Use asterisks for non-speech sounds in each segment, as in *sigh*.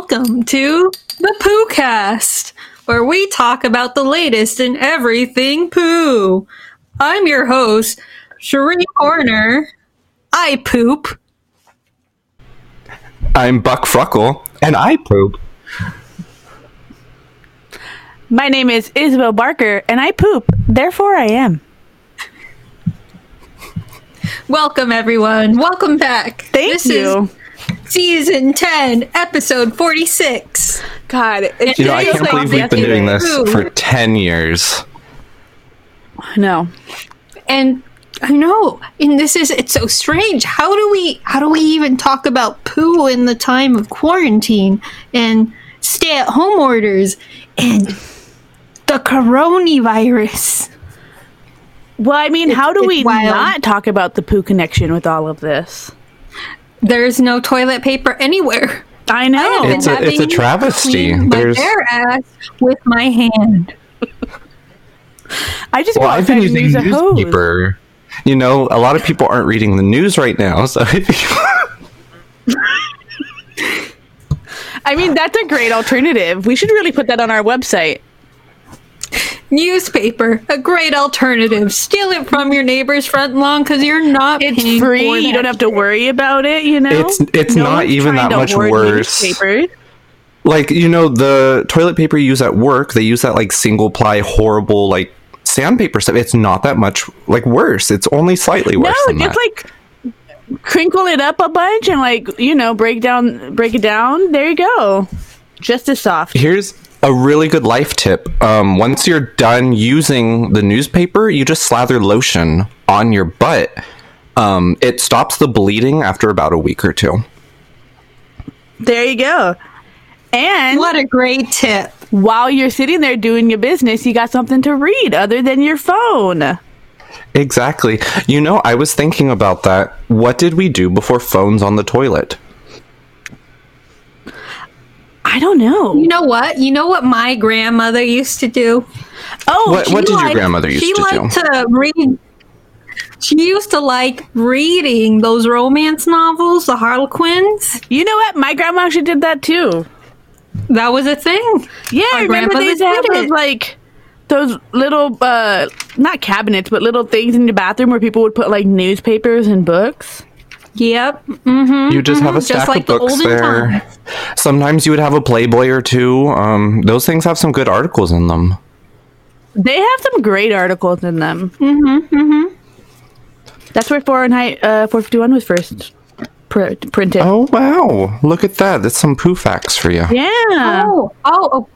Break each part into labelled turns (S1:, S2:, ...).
S1: welcome to the PooCast, where we talk about the latest in everything poo. I'm your host, Sheree Horner. I poop.
S2: I'm Buck Fruckle, and I poop.
S3: My name is Isabel Barker, and I poop. Therefore, I am.
S1: Welcome, everyone. Welcome back.
S3: Thank
S1: this
S3: you.
S1: Is season 10, episode 46.
S3: God, it
S2: You know, I can't
S1: like
S2: believe we've been doing this
S1: yesterday.
S2: for 10 years.
S3: No.
S1: And I know, and this is it's so strange. How do we how do we even talk about poo in the time of quarantine and stay at home orders and the coronavirus?
S3: Well, I mean, how do we
S1: wild.
S3: not talk about the poo connection with all of this?
S1: There's no toilet paper anywhere.
S3: I know.
S1: I've
S2: It's a- it's a travesty.
S1: clean My
S2: There's-
S1: bare ass with my hand.
S3: I just
S2: Well, I've been
S3: outside and
S2: using
S3: use a hose.
S2: newspaper. You know, a lot of people aren't reading the news right now, so
S3: I *laughs* mean, that's a great alternative. We should really put that on our website.
S1: Newspaper, a great alternative. Steal it from your neighbor's front lawn because you're not
S3: It's
S1: paying
S3: free.
S1: for
S3: You don't have to worry about it. You know,
S2: It's- it's
S3: No
S2: not even that much worse.
S3: newspapers.
S2: like you know the toilet paper you use at work they use that like single ply horrible like sandpaper stuff it's not that much like worse it's only slightly
S3: No,
S2: worse than
S3: just
S2: that
S3: like crinkle it up a bunch and like you know break down, break it down. There you go. Just as soft.
S2: here's a really good life tip um, once you're done using the newspaper you just slather lotion on your butt um, it stops the bleeding after about a week or two
S3: There you go. And
S1: What a great tip.
S3: while you're sitting there doing your business, you got something to read other than your phone.
S2: exactly you know i was thinking about that what did we do before phones on the toilet
S3: I don't know.
S1: You know what? You know what my grandmother used to do?
S3: Oh,
S2: What- what
S1: She
S2: did your grandmother used to do?
S1: liked to read. She used to like reading those romance novels, the Harlequins.
S3: you know what? My grandma actually did that too.
S1: That was a thing.
S3: Yeah,
S1: Our
S3: remember they used to have those like those little uh not cabinets, but little things in the bathroom where people would put like newspapers and books.
S1: Yep. Mm-hmm.
S2: You just have a
S1: Just
S2: stack
S1: like
S2: of
S1: the
S2: books
S1: olden
S2: there.
S1: times.
S2: Sometimes you would have a Playboy or two. Um, those things have some good articles in them.
S3: They have some great articles in them. Mm-hmm. Mm-hmm. That's where Fahrenheit uh, 451 was first pr- printed.
S2: Oh wow! Look at that. That's some poo facts for you.
S3: Yeah.
S1: Oh, oh, oh.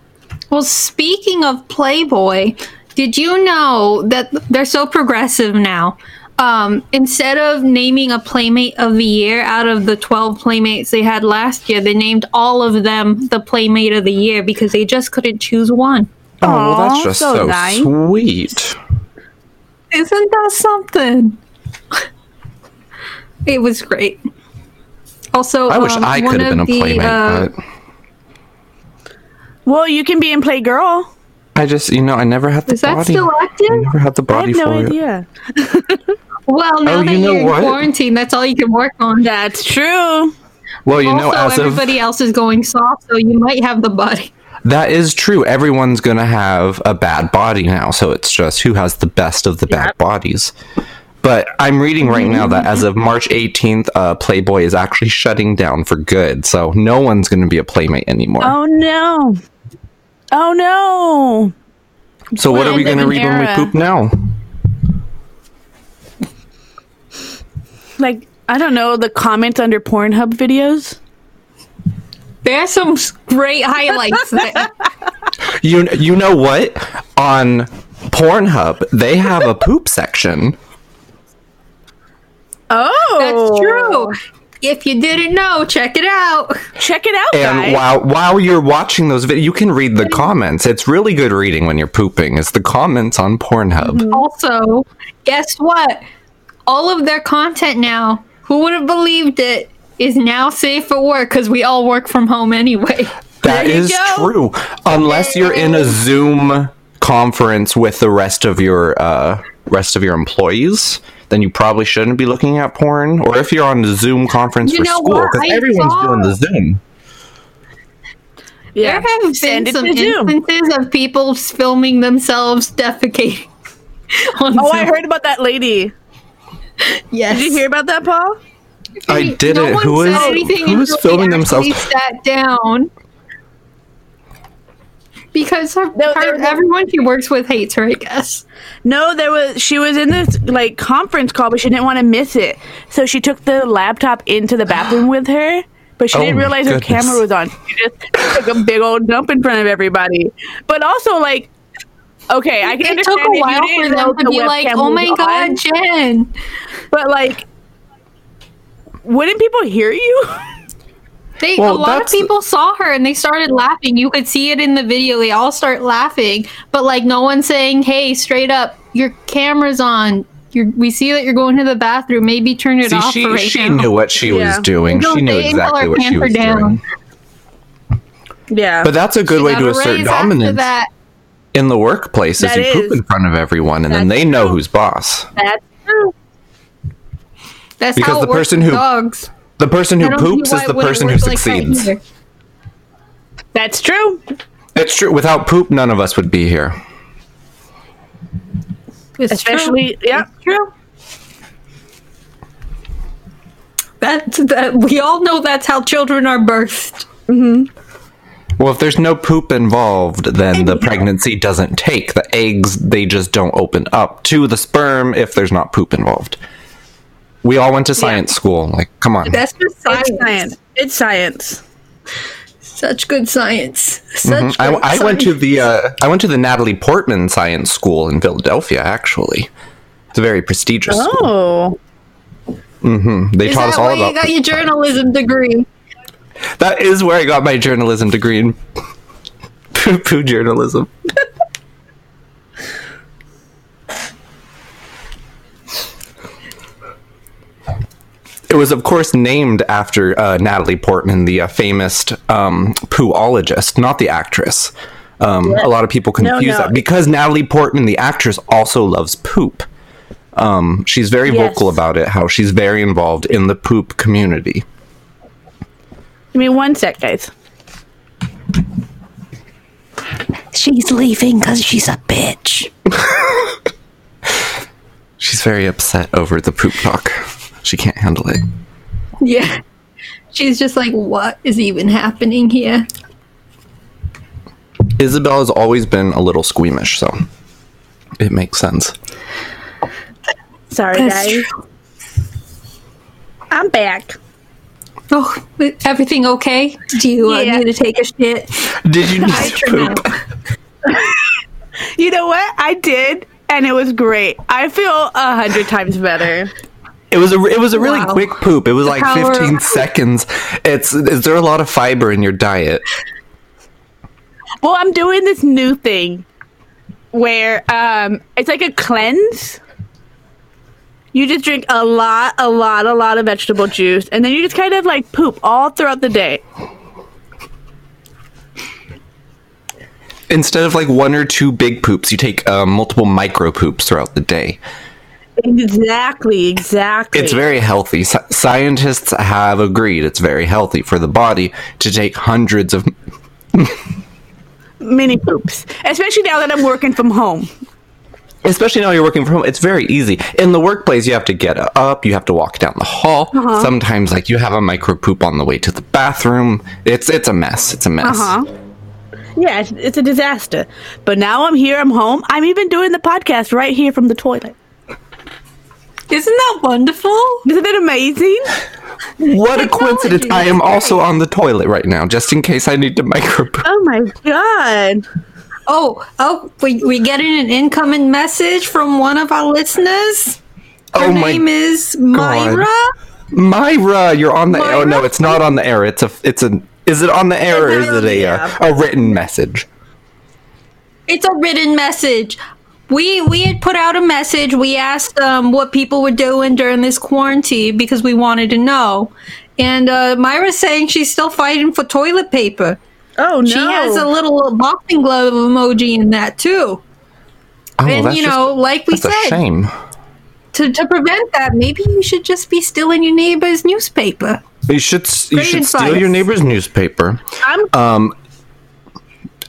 S1: Well, speaking of Playboy, did you know that they're so progressive now? Um, instead of naming a Playmate of the Year out of the 12 Playmates they had last year, they named all of them the Playmate of the Year because they just couldn't choose one.
S2: Oh, well, that's just
S3: so
S2: so,
S3: nice.
S2: sweet.
S1: Isn't that something? *laughs* it was great. Also,
S2: I wish
S1: um,
S2: I could have been a
S1: the,
S2: playmate,
S1: uh,
S2: but
S3: Well, you can be in Playgirl.
S2: I just, you know, I never had the
S1: Is that
S2: body.
S1: still active?
S2: I never had the
S3: I
S2: body
S3: have no
S2: for it.
S3: idea. *laughs*
S1: Well, now
S2: Oh,
S1: that
S2: you know
S1: you're in
S2: what?
S1: quarantine, that's all you can work on.
S3: That's true.
S2: Well, you know,
S1: also,
S2: as of
S1: everybody else is going soft, so you might have the body.
S2: that is true. Everyone's gonna have a bad body now, so it's just who has the best of the bad bodies. But I'm reading right now that as of March 18th, uh, Playboy is actually shutting down for good. So no one's going to be a playmate anymore.
S3: Oh no. Oh no.
S2: so what are we going to
S3: an
S2: read when we poop now?
S3: Like I don't know the comments under Pornhub videos.
S1: There's some great highlights there. *laughs*
S2: You you know what? On Pornhub, they have a poop section.
S3: Oh,
S1: That's true. If you didn't know, check it out.
S3: Check it out,
S2: And
S3: guys.
S2: while while you're watching those videos, you can read the comments. It's really good reading when you're pooping. It's the comments on Pornhub.
S1: Also, guess what? All of their content now, who would have believed it, is now safe for work because we all work from home anyway. *laughs*
S2: That
S3: There you
S2: is
S3: go.
S2: true. Unless you're in a Zoom conference with the rest of your uh, rest of your employees, then you probably shouldn't be looking at porn. Or if you're on a Zoom conference
S1: You
S2: for school, because everyone's
S1: saw-
S2: doing the Zoom.
S3: Yeah.
S1: There have
S3: Send
S1: been
S3: it
S1: some
S3: to Zoom.
S1: instances of people filming themselves defecating. *laughs* on
S3: Oh, I heard about that lady. *laughs*
S1: Yes.
S3: Did you hear about that, Paul?
S2: I did
S1: no
S2: it.
S1: one
S2: Who was who was filming
S1: they
S2: themselves?
S1: Sat down. Because her,
S3: No,
S1: her-
S3: there- there-
S1: everyone she works with hates her, I guess.
S3: No, there was she was in this like conference call, but she didn't want to miss it, so she took the laptop into the bathroom with her. But she
S2: Oh
S3: didn't realize her camera was on. She just took a big old dump in front of everybody. But also, like, okay, I can
S1: It took a while for them
S3: know
S1: to
S3: the
S1: be like, "Oh
S3: was
S1: my
S3: on,
S1: god, Jen!"
S3: But like, wouldn't people hear you?
S1: They
S2: Well,
S1: a lot of people saw her and they started laughing. You could see it in the video. They all start laughing, but like no one's saying, "Hey, straight up, your camera's on. You're, we see that you're going to the bathroom. Maybe turn it
S2: See,
S1: off
S2: she
S1: for right
S2: she
S1: now."
S2: knew what she
S3: Yeah.
S2: was doing.
S1: No,
S2: she knew exactly what she was
S1: down.
S2: doing.
S3: yeah,
S2: But that's a good
S1: She
S2: way to assert
S1: raise after
S2: dominance
S1: That.
S2: In the workplace. Is
S3: That
S2: you poop in front of everyone, and then
S3: That's
S2: they know
S3: true.
S2: who's boss.
S3: that's true.
S1: That's
S2: Because
S1: how
S2: the
S1: works
S2: person
S1: with
S2: who-
S1: dogs.
S2: The person who poops is the person who
S1: work like that
S2: succeeds.
S3: That's true.
S2: it's true. Without poop, none of us would be here.
S1: It's
S3: Especially,
S1: true.
S3: yeah.
S1: It's true. That that we all know that's how children are birthed. Mm-hmm.
S2: Well, if there's no poop involved, then the pregnancy doesn't take. The eggs, they just don't open up to the sperm if there's not poop involved. We all went to science school. Like, come on.
S1: That's just science.
S3: It's science. It's science.
S1: Such good science. Such
S2: I,
S1: good
S2: I went to the uh, I went to the Natalie Portman Science School in Philadelphia. Actually, it's a very prestigious school.
S3: Oh,
S2: They
S1: Is
S2: taught us
S1: that
S2: all
S1: why you got your journalism degree?
S2: That. Is where I got my journalism degree in *laughs* poo poo journalism. It was, of course, named after uh, Natalie Portman, the uh, famous um, pooologist, not the actress. Um, A lot of people confuse
S3: no.
S2: that because Natalie Portman, the actress, also loves poop. Um, she's very
S3: Yes.
S2: vocal about it. How she's very involved in the poop community.
S3: Give me one sec, guys.
S1: She's leaving because she's a bitch. *laughs*
S2: She's very upset over the poop talk. She can't handle it.
S1: Yeah. She's just like, what is even happening here?
S2: Isabel has always been a little squeamish, so it makes sense.
S3: Sorry,
S1: That's
S3: guys.
S1: true.
S3: I'm back.
S1: Oh, everything okay? Do you uh,
S3: Yeah.
S1: need to take a shit?
S2: Did you *laughs*
S1: I
S2: just poop? *laughs*
S3: You know what? I did, and it was great. I feel a hundred times better.
S2: It was a it was a really
S1: Wow.
S2: quick poop. It was like
S1: power
S2: 15 seconds. It's is there a lot of fiber in your diet?
S3: Well, I'm doing this new thing where um it's like a cleanse. You just drink a lot, a lot, a lot of vegetable juice, and then you just kind of like poop all throughout the day.
S2: Instead of like one or two big poops, you take um, multiple micro poops throughout the day.
S3: Exactly, exactly.
S2: It's very healthy. Sci- scientists have agreed it's very healthy for the body to take hundreds of *laughs*
S3: mini poops, especially now that I'm working from home.
S2: Especially now you're working from home it's very easy in the workplace you have to get up you have to walk down the hall
S3: Uh-huh.
S2: sometimes like you have a micro poop on the way to the bathroom it's it's a mess it's a mess
S3: Uh huh. Yeah, it's, it's a disaster. But now I'm here. I'm home. I'm even doing the podcast right here from the toilet.
S1: Isn't that wonderful?
S3: Isn't it amazing?
S2: what a coincidence i am also on the toilet right now just in case i need to micro poop
S3: Oh my god!
S1: Oh, oh, we we getting an incoming message from one of our listeners. Her
S2: oh
S1: name is Myra.
S2: myra you're on the oh no it's not on the air it's a it's a is it on the air or is it a uh, a written message
S1: It's a written message. We we had put out a message. We asked um, what people were doing during this quarantine because we wanted to know. And uh, Myra's saying she's still fighting for toilet paper.
S3: Oh no!
S1: She has a little boxing glove emoji in that too.
S2: oh
S1: and
S2: that's
S1: you
S2: just-
S1: know, like we said,
S2: shame
S1: to to prevent that, maybe you should just be stealing your neighbor's newspaper.
S2: you should s- you
S1: Great
S2: should steal your neighbor's newspaper
S3: I'm
S2: Um,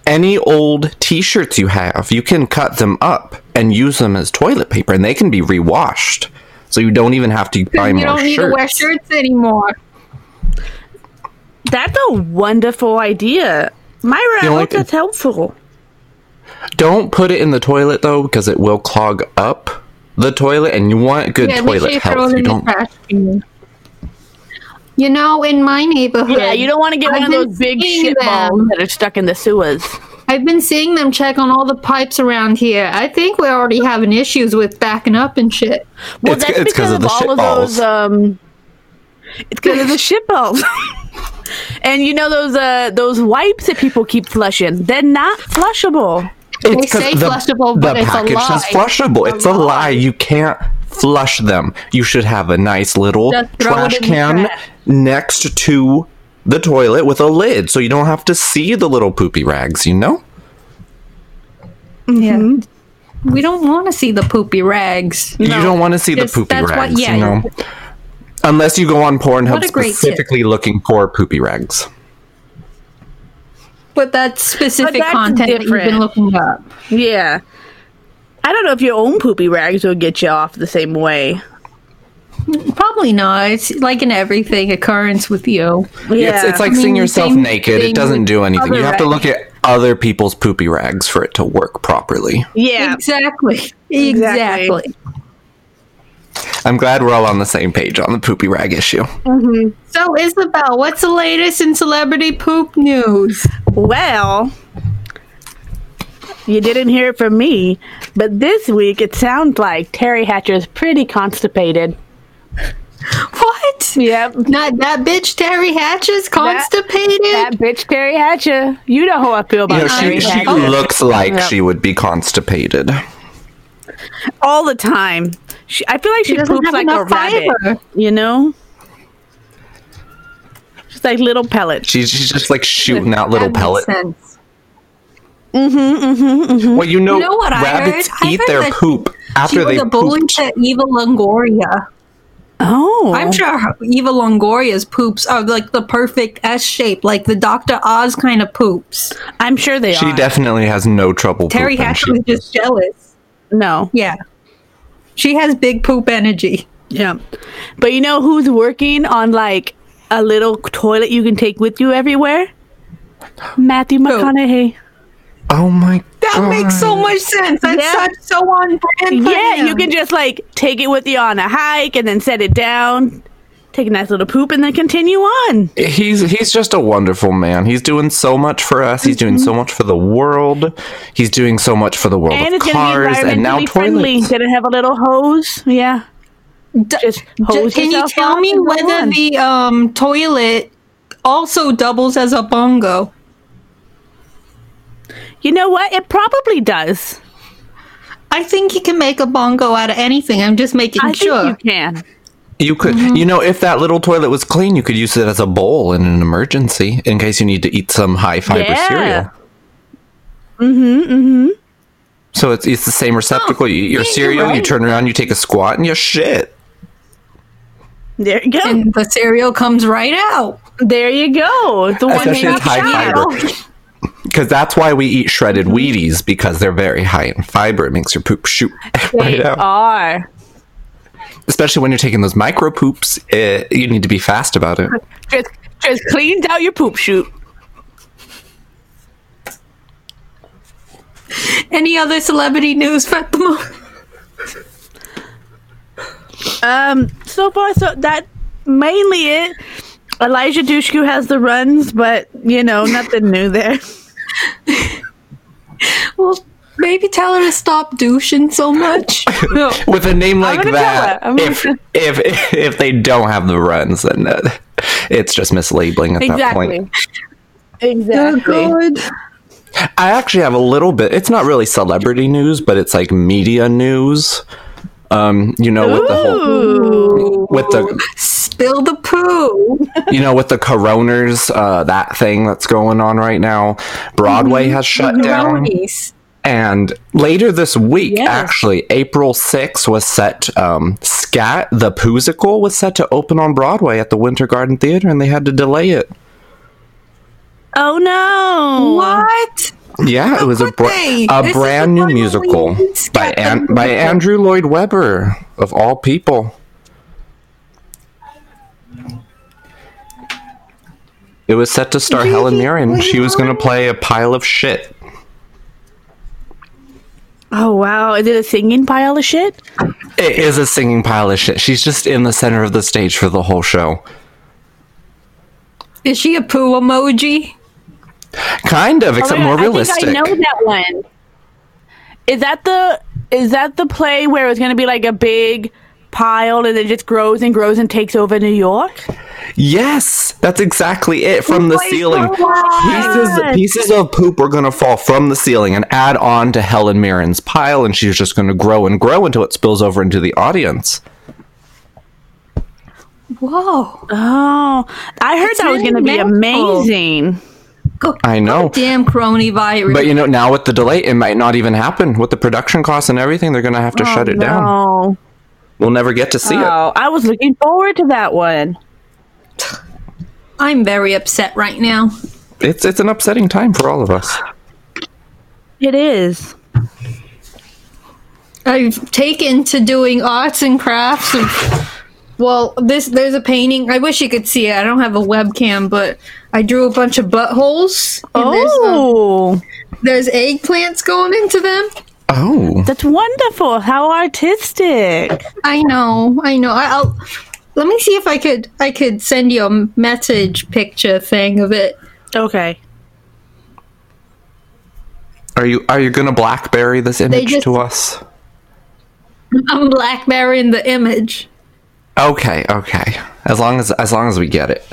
S2: any old t-shirts you have, you can cut them up and use them as toilet paper and they can be re-washed. So you don't even have to buy
S1: you
S2: more
S1: don't need to wear
S2: shirts.
S1: shirts anymore.
S3: That's a wonderful idea. Myra,
S2: You know,
S3: hope
S2: like-
S3: that's helpful.
S2: Don't put it in the toilet though because it will clog up the toilet and you want good
S1: Yeah, make sure
S2: toilet
S1: you throw
S2: health.
S1: it
S2: You
S1: in the
S2: don't
S1: trash can. You know, in my neighborhood,
S3: Yeah, you don't want to get
S1: I've
S3: one of those big
S1: seeing
S3: shit balls that are stuck in the sewers.
S1: I've been seeing them check on all the pipes around here. I think we're already having issues with backing up and shit.
S3: Well,
S2: It's-
S3: that's
S2: it's 'cause
S3: because
S2: of
S3: of,
S2: the
S3: all
S2: shit
S3: of
S2: balls.
S3: those. Um, it's because of the shit balls. *laughs* and you know those uh those wipes that people keep flushing. They're not flushable.
S1: They say flushable, but
S2: the
S1: it's a
S2: package says
S1: lie.
S2: flushable. It's a lie. You can't flush them. You should have a nice little
S1: Just throw it
S2: trash can
S1: trash.
S2: next to the toilet with a lid, so you don't have to see the little poopy rags. You know.
S1: Yeah. We don't want to see the poopy rags.
S2: You don't want to see the poopy
S1: that's what-
S2: rags.
S1: yeah,
S2: you know. Unless you go on Pornhub
S1: What a great tip.
S2: specifically looking for poopy rags.
S1: But that's specific
S3: that's
S1: content that you've been looking up.
S3: Yeah. I don't know if your own poopy rags will get you off the same way.
S1: Probably not. It's like in everything occurrence with you.
S3: Yeah.
S2: It's, it's like
S1: I mean,
S2: seeing yourself naked. It doesn't do anything. You have to look at other people's poopy rags for it to work properly.
S3: yeah.
S1: Exactly.
S3: Exactly.
S1: Exactly.
S2: I'm glad we're all on the same page on the poopy rag issue. Mm-hmm.
S1: So, Isabel, what's the latest in celebrity poop news?
S3: Well, you didn't hear it from me, but this week it sounds like Teri Hatcher is pretty constipated.
S1: What?
S3: Yep.
S1: Not that bitch Teri Hatcher's constipated?
S3: That bitch Teri Hatcher. You know how I feel about
S2: You know,
S3: Teri
S2: she, she looks like
S3: Yep.
S2: she would be constipated.
S3: all the time. She, I feel like she,
S1: doesn't
S3: poops
S1: have
S3: like a
S1: enough
S3: rabbit.
S1: fiber.
S3: You know? She's like little pellets.
S2: She's, she's just like shooting out little pellets.
S1: That makes
S2: pellets.
S1: sense. Mm-hmm, mm-hmm, mm-hmm.
S2: Well, you know,
S1: You know what I
S2: rabbits
S1: heard? I
S2: eat
S1: heard
S2: their
S1: that
S2: poop
S1: She
S2: after
S1: was
S2: they
S1: a bully
S2: pooped.
S1: to Eva Longoria.
S3: Oh.
S1: I'm sure Eva Longoria's poops are like the perfect S shape, like the Dr. Oz kind of poops.
S3: I'm sure they
S2: She
S3: are.
S2: She definitely has no trouble
S1: Teri
S2: pooping.
S1: Hatcher was just jealous.
S3: no.
S1: Yeah. She has big poop energy.
S3: Yeah. But you know who's working on like a little toilet you can take with you everywhere? Matthew McConaughey.
S2: oh my
S1: That
S2: god.
S1: makes so much sense. That's
S3: Yeah.
S1: such so on brand.
S3: Yeah,
S1: him.
S3: you can just like take it with you on a hike and then set it down, take a nice little poop, and then continue on.
S2: He's he's just a wonderful man. He's doing so much for us. He's doing so much for the world. He's doing so much for the world
S3: And
S2: of
S3: it's
S2: cars
S3: be
S2: and now
S3: environmentally friendly.
S2: toilets.
S3: Gonna have a little hose. Yeah.
S1: D-
S3: Just
S1: d- can you tell me whether
S3: on.
S1: the um toilet also doubles as a bongo?
S3: You know what? It probably does.
S1: I think you can make a bongo out of anything. I'm just making
S3: I
S1: sure.
S3: think you can.
S2: You could,
S3: Mm-hmm.
S2: you know, if that little toilet was clean, you could use it as a bowl in an emergency in case you need to eat some high fiber
S3: Yeah.
S2: cereal. Mm-hmm. Mm-hmm. So it's it's the same receptacle. you eat your
S1: yeah, you're
S2: cereal, you turn around, you take a squat, and you shit.
S3: There you go.
S1: and the cereal comes right out.
S3: there you go. The one
S2: Especially
S3: you
S2: it's high fiber. Because that's why we eat shredded Wheaties because they're very high in fiber. It makes your poop shoot right
S3: They
S2: out.
S3: are.
S2: Especially when you're taking those micro poops, eh, you need to be fast about it.
S3: Just, just cleans out your poop chute.
S1: Any other celebrity news, Fatima?
S3: Um, so far, so that mainly it. Eliza Dushku has the runs, but you know, nothing new there.
S1: Well, maybe tell her to stop douching so much. *laughs* no.
S2: With a name like
S3: gonna
S2: that,
S3: her. Gonna
S2: if, if if they don't have the runs, then uh, it's just mislabeling at that point.
S3: Exactly. Exactly.
S2: I actually have a little bit. It's not really celebrity news, but it's like media news. Um, you know, with the whole with the
S1: Spill the poo. *laughs*
S2: you know with the coroners, uh, that thing that's going on right now. Broadway has shut down.
S1: Bronies.
S2: And later this week,
S3: Yes.
S2: actually, April 6th was set, um, Scat, the Poosicle, was set to open on Broadway at the Winter Garden Theater, and they had to delay it.
S3: Oh no!
S1: What?
S2: Yeah, it was a, br- a
S1: This
S2: brand new musical by An- by Andrew Lloyd Webber of all people. It was set to star Helen Mirren. She was going to play a pile of shit.
S3: Oh wow! Is it a singing pile of shit?
S2: It is a singing pile of shit. She's just in the center of the stage for the whole show.
S1: Is she a poo emoji?
S2: Kind of, except
S3: Oh my
S2: more
S3: God,
S2: realistic.
S3: I think I know that one. Is that the is that the play where it's gonna be like a big pile and it just grows and grows and takes over New York?
S2: Yes, that's exactly it. From the
S1: my
S2: ceiling, pieces pieces of poop are going to fall from the ceiling and add on to Helen Mirren's pile, and she's just going to grow and grow until it spills over into the audience.
S1: Whoa.
S3: Oh, I heard
S1: It's
S3: that was gonna be amazing.
S1: Go-
S2: I know.
S1: Damn coronavirus.
S2: But you know, now with the delay, it might not even happen. With the production costs and everything, they're going to have to oh, shut it down.
S3: Oh,
S2: We'll never get to see it.
S3: oh, I was looking forward to that one. *sighs*
S1: I'm very upset right now.
S2: It's it's an upsetting time for all of us.
S3: It is.
S1: I've taken to doing arts and crafts. And, well, this there's a painting. I wish you could see it. I don't have a webcam, but I drew a bunch of buttholes. and there's, um,
S3: Oh,
S1: there's eggplants going into them.
S2: Oh,
S3: that's wonderful. How artistic.
S1: I know, I know. I'll let me see if I could I could send you a message picture thing of it.
S3: Okay.
S2: are you are you going to BlackBerry this image
S1: just-
S2: to us? *laughs*
S1: I'm blackberrying the image.
S2: Okay, okay. As long as as long as we get it.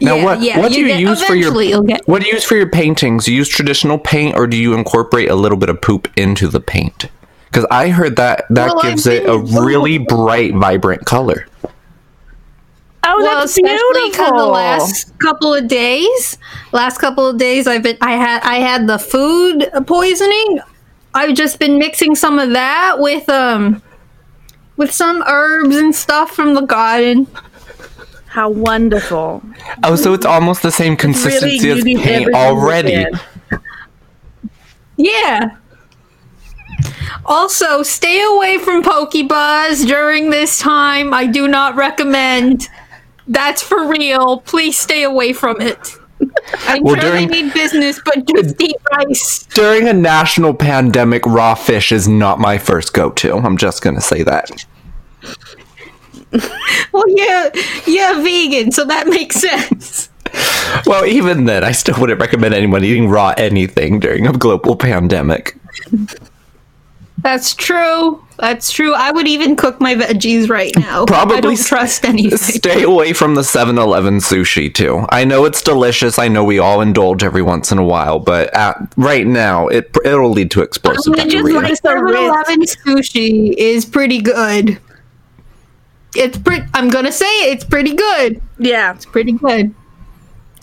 S2: Now,
S1: Yeah,
S2: what
S1: yeah,
S2: what do
S1: you
S2: you
S1: get-
S2: use for your
S1: eventually you'll get-
S2: what do you use for your paintings? Do you use traditional paint, or do you incorporate a little bit of poop into the paint? Because I heard that that
S1: Well,
S2: gives it a really bright, vibrant color.
S3: Oh,
S1: well,
S3: that's
S1: especially 'cause
S3: beautiful.
S1: the last couple of days, last couple of days, I've been I had I had the food poisoning. I've just been mixing some of that with um with some herbs and stuff from the garden.
S3: How wonderful.
S2: Oh, so it's almost the same consistency as
S3: using
S2: paint already.
S1: Yeah. Also, stay away from Pokebuzz during this time. I do not recommend. That's for real. Please stay away from it. I
S2: Well,
S1: really
S2: during-
S1: need business, but just eat rice.
S2: During a national pandemic, raw fish is not my first go-to. I'm just gonna say that. *laughs*
S1: Well, yeah, yeah, vegan, so that makes sense.
S2: Well, even then, I still wouldn't recommend anyone eating raw anything during a global pandemic.
S1: That's true. That's true. I would even cook my veggies right now.
S2: Probably
S1: I don't trust anything.
S2: Stay away from the 7-Eleven sushi too. I know it's delicious. I know we all indulge every once in a while, but at, right now it it'll lead to explosive
S3: I just
S2: diarrhea.
S3: like-
S1: The 7-Eleven sushi is pretty good. It's pretty. I'm gonna say it, it's pretty good.
S3: Yeah.
S1: It's pretty good.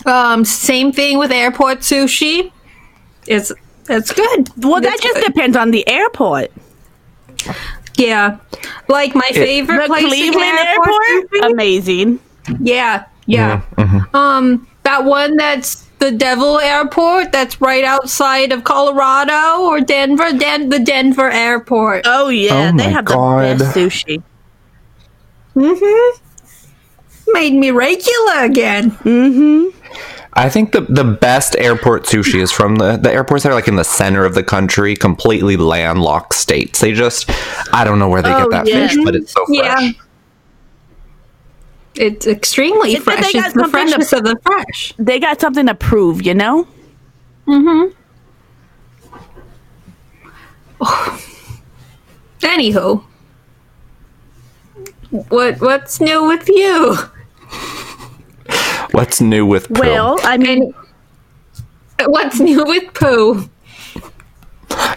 S1: Um, same thing with airport sushi. It's it's good.
S3: Well, that just
S1: good.
S3: depends on the airport.
S1: yeah. Like my favorite
S3: The
S1: place in
S3: Cleveland
S1: airport.
S3: airport, amazing.
S1: Yeah, yeah.
S2: Mm-hmm,
S1: Um, that one that's the Devil Airport that's right outside of Colorado or Denver, Den- the Denver Airport.
S3: Oh yeah,
S2: Oh
S3: they have
S2: God.
S3: the best sushi.
S1: Mm-hmm. Made me regular again.
S2: I think the the best airport sushi is from the the airports that are like in the center of the country, completely landlocked states. They just I don't know where they
S3: Oh,
S2: get that
S3: yeah.
S2: fish, but it's so fresh.
S1: Yeah. It's extremely
S3: It's
S1: fresh.
S3: they got
S1: It's the
S3: something to-
S1: freshness of the fresh.
S3: They got something to prove, you know. Mm-hmm. *sighs*
S1: Anywho, what what's new with you?
S2: What's new with Pooh?
S3: Well, I mean,
S1: What's new with poo?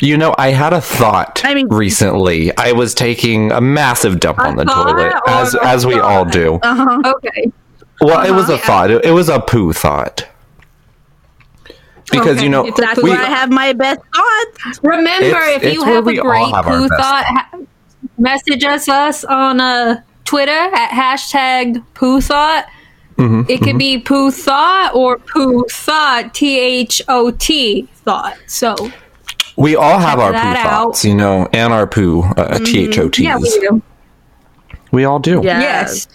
S2: You know, I had a thought
S3: I mean-
S2: recently. I was taking a massive dump on the toilet, as as we all
S1: thought?
S2: do.
S1: Okay.
S2: well, it was a thought. It, it was a poo thought. Because
S1: Okay,
S2: you know,
S1: it's
S3: that's
S1: poo
S3: where I have my best thoughts.
S1: Remember,
S2: It's-
S1: if
S2: it's
S1: you have a great
S2: have
S1: poo thought, ha- message us us on uh, Twitter at hashtag poo thought. Mm-hmm. it could mm-hmm. be poo thought or poo thought, T H O T thought. So
S2: We all have our poo
S1: that out.
S2: thoughts, you know, and our poo uh, uh mm-hmm. THOTs.
S1: yeah, we do.
S2: We all do.
S3: Yeah.
S1: Yes.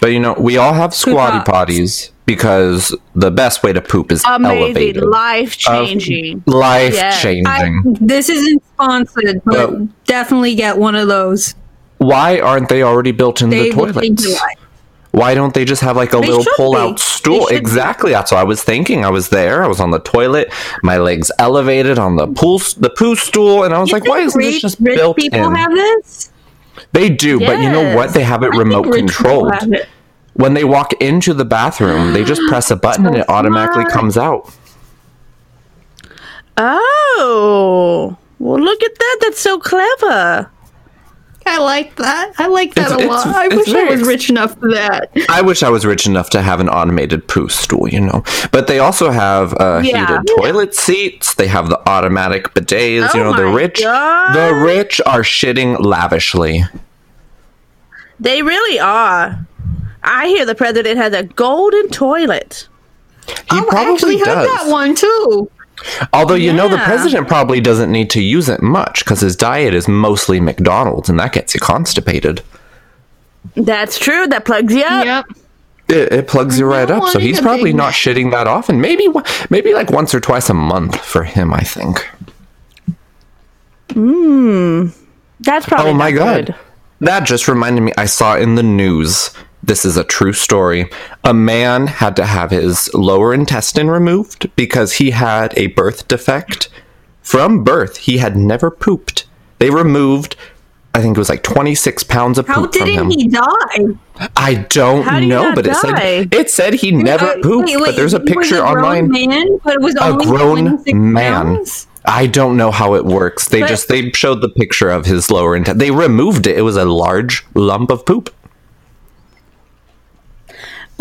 S2: But you know, we all have squatty potties because the best way to poop is
S3: Amazing,
S2: elevated.
S3: life changing.
S2: Life
S3: Yes.
S2: changing.
S1: I, this isn't sponsored, but
S2: Well-
S1: definitely get one of those.
S2: Why aren't they already built in
S1: They
S2: the
S1: will change
S2: toilets? Why don't they just have like a
S1: They
S2: little pull out stool?
S1: should be.
S2: Exactly. That's what I was thinking. I was there. I was on the toilet, my legs elevated on the pool, the poo stool, and I was
S1: You
S2: like, "Why isn't this just
S1: rich
S2: built
S1: people
S2: in?"
S1: have this?
S2: They do, but you know what? They have it
S1: I
S2: remote controlled.
S1: have it.
S2: When they walk into the bathroom, they just press a button and it automatically
S1: smart.
S2: comes out.
S3: Oh, well, look at that. That's so clever.
S1: I like that. I like that
S2: It's-
S1: a
S2: it's-
S1: lot. I
S2: it's
S1: wish I was
S2: ex-
S1: rich enough for that.
S2: I wish I was rich enough to have an automated poo stool, you know. But they also have uh,
S3: Yeah.
S2: heated toilet seats. They have the automatic bidets. you
S3: Oh
S2: know, the rich,
S3: God.
S2: the rich are shitting lavishly.
S3: They really are. I hear the president has a golden toilet.
S2: He
S1: Oh, I
S2: probably
S1: actually heard
S2: does.
S1: that one too.
S2: Although you know the president probably doesn't need to use it much because his diet is mostly McDonald's, and that gets you constipated.
S3: That's true. That plugs you up.
S1: Yep.
S2: It, it plugs you right up, so he's probably
S1: Big
S2: not shitting that often. Maybe, maybe like once or twice a month for him. I think. Mmm.
S3: That's oh probably.
S2: Oh my
S3: not
S2: god.
S3: good.
S2: That just reminded me I saw in the news. This is a true story. A man had to have his lower intestine removed because he had a birth defect. From birth, he had never pooped. They removed I think it was like 26 pounds of
S1: How
S2: poop from
S1: didn't
S2: him.
S1: he die?
S2: I don't
S3: How
S2: know, but it said it said he never
S1: Uh,
S2: pooped,
S1: wait,
S2: but there's a picture
S1: grown
S2: online.
S1: Man, but it was
S2: a grown man.
S1: pounds?
S2: I don't know how it works. They
S3: But-
S2: just they showed the picture of his lower intestine. They removed it. It was a large lump of poop.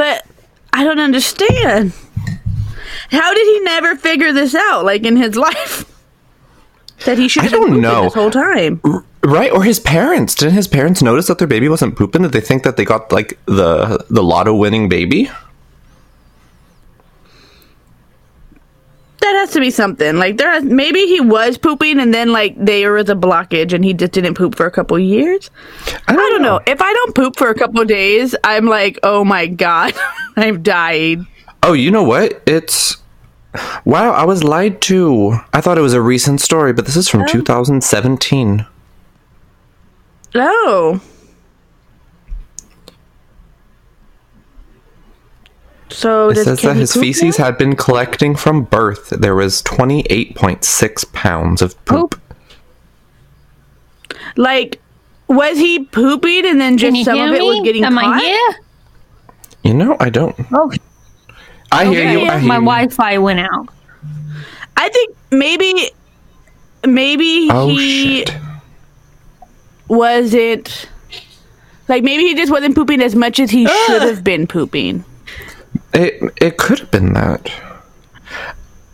S3: But I don't understand. How did he never figure this out? Like in his *laughs* life, that he should
S2: I don't
S3: pooping
S2: know.
S3: this whole time.
S2: Right, or his parents. Didn't his parents notice that their baby wasn't pooping? Did they think that they got like the the lotto winning baby?
S3: That has to be something. Like there, has, maybe he was pooping, and then like there was a blockage, and he just didn't poop for a couple years.
S2: I
S3: I don't know. If I don't poop for a couple days, I'm like, oh my god, *laughs* I'm dying.
S2: Oh, you know what? It's wow. I was lied to. I thought it was a recent story, but this is from um, 2017.
S3: Oh. So
S2: It says that his feces
S3: now?
S2: had been collecting from birth. There was 28.6 pounds of poop.
S3: like was he pooping and then just some of it was getting
S1: Am
S3: caught?
S1: I here?
S2: You know, I don't.
S1: Oh,
S2: I hear you. I hear
S1: my. Wi-Fi went out.
S3: I think maybe maybe
S2: Oh
S3: he
S2: shit!
S3: wasn't like maybe he just wasn't pooping as much as he
S2: Ah!
S3: should have been pooping.
S2: It it could have been that.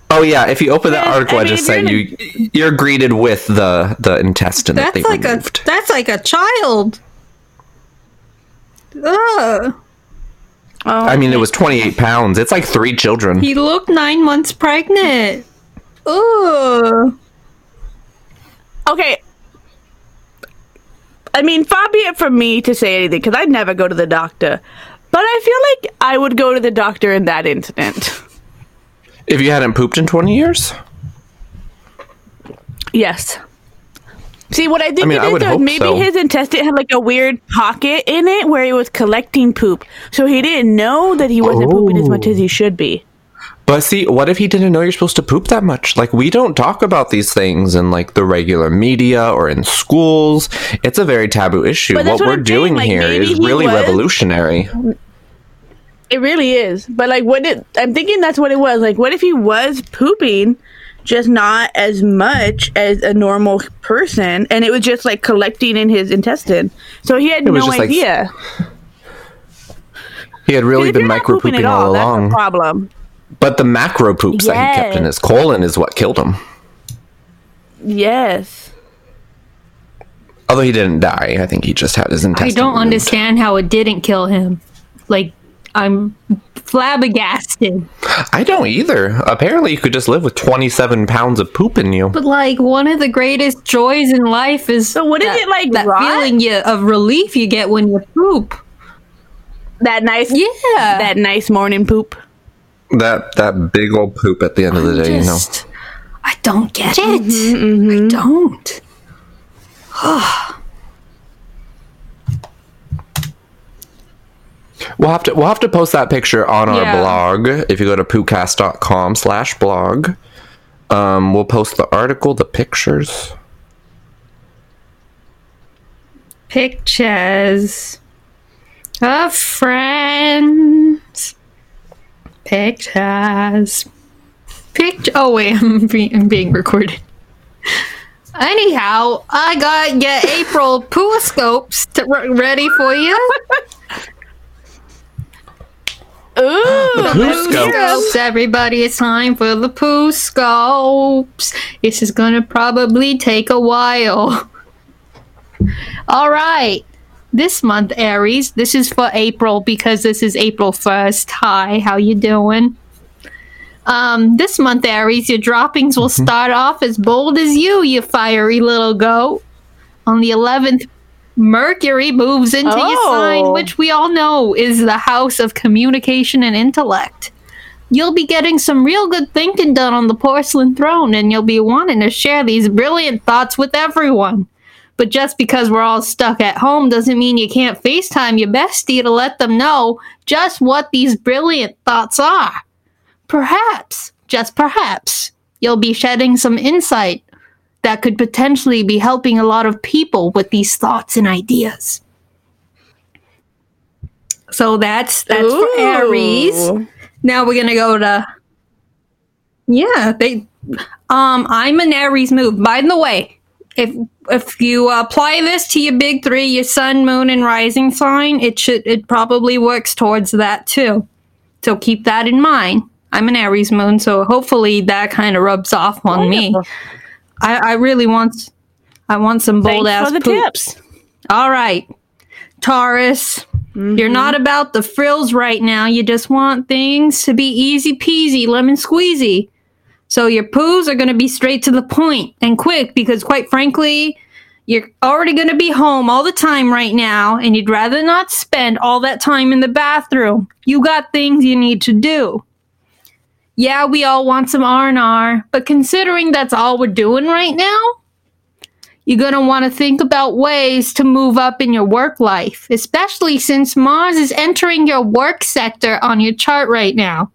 S2: Oh yeah, if you open that article
S3: I
S2: I, just
S3: if
S2: sent
S3: you're
S2: you, you're greeted with the the intestine that
S1: That's
S2: they
S1: like
S2: removed.
S1: a that's like a child. Ugh.
S3: Oh,
S2: I mean, it was 28 pounds. It's like three children.
S1: He looked nine months pregnant. Ugh.
S3: okay. I mean, far be it from me to say anything because I'd never go to the doctor. But I feel like I would go to the doctor in that incident.
S2: If you hadn't pooped in 20 years,
S3: Yes. See, what I think
S2: I mean,
S3: it is, though, maybe
S2: so.
S3: his intestine had like a weird pocket in it where he was collecting poop. So he didn't know that he wasn't pooping as much as he oh. should be.
S2: but see, what if he didn't know you're supposed to poop that much? Like, we don't talk about these things in like the regular media or in schools. It's a very taboo issue. What
S3: what
S2: we're
S3: I'm saying,
S2: doing
S3: like,
S2: here is really
S3: was-
S2: revolutionary.
S3: It really is. But like, what it? I'm thinking that's what it was. Like, what if he was pooping, just not as much as a normal person, and it was just like collecting in his intestine. So he had no
S2: just, like,
S3: idea.
S2: He had really been
S3: you're
S2: micro
S3: pooping
S2: pooping all
S3: all, that's a
S2: along.
S3: problem.
S2: But the macro poops that he kept in his colon is what killed him.
S3: Yes.
S2: Although he didn't die, I think he just had his intestine.
S1: I don't
S2: removed.
S1: understand how it didn't kill him. Like, I'm flabbergasted.
S2: I don't either. Apparently, you could just live with 27 pounds of poop in you.
S1: But like one of the greatest joys in life is
S3: So what is
S1: that-
S3: it like,
S1: that
S3: rot?
S1: feeling you, of relief you get when you poop.
S3: That nice,
S1: Yeah.
S3: that nice morning poop.
S2: That that big old poop at the end of the day, you know.
S1: I don't get it.
S3: Mm-hmm,
S1: I don't. *sighs* *laughs*
S2: We'll have to we'll have to post that picture on our
S1: Yeah.
S2: blog. If you go to poocast.com slash blog. Um, we'll post the article, the pictures.
S1: Pictures of friends. Pictures. Picture. Oh wait, *laughs* I'm, be- I'm being recorded. Anyhow, I got your April pooscopes to- re- ready for you. *laughs*
S3: Ooh,
S2: Poo scopes.
S1: Scopes, everybody, it's time for the poo scopes. This is gonna probably take a while. *laughs* All right. This month, Aries, this is for April because this is April 1st. Hi, how you doing? Um, this month, Aries, your droppings will start off as bold as you, you fiery little goat. On the 11th, Mercury moves into your sign,
S3: Oh.
S1: which we all know is the house of communication and intellect. You'll be getting some real good thinking done on the porcelain throne, and you'll be wanting to share these brilliant thoughts with everyone. But just because we're all stuck at home doesn't mean you can't FaceTime your bestie to let them know just what these brilliant thoughts are. Perhaps, just perhaps, you'll be shedding some insight that could potentially be helping a lot of people with these thoughts and ideas. So that's that's for Aries. Now we're gonna go to yeah. They um I'm an Aries move. By the way, if if you apply this to your big three, your sun, moon, and rising sign, it should it probably works towards that too. So keep that in mind. I'm an Aries moon, so hopefully that kind of rubs off on me. I, I really want I want some bold
S3: Thanks
S1: ass
S3: for the
S1: poop.
S3: tips.
S1: All right. Taurus, you're not mm-hmm. about the frills right now. You just want things to be easy peasy, lemon squeezy. So your poos are going to be straight to the point and quick because, quite frankly, you're already going to be home all the time right now and you'd rather not spend all that time in the bathroom. You got things you need to do. Yeah, we all want some R&R, but considering that's all we're doing right now, you're going to want to think about ways to move up in your work life, especially since Mars is entering your work sector on your chart right now.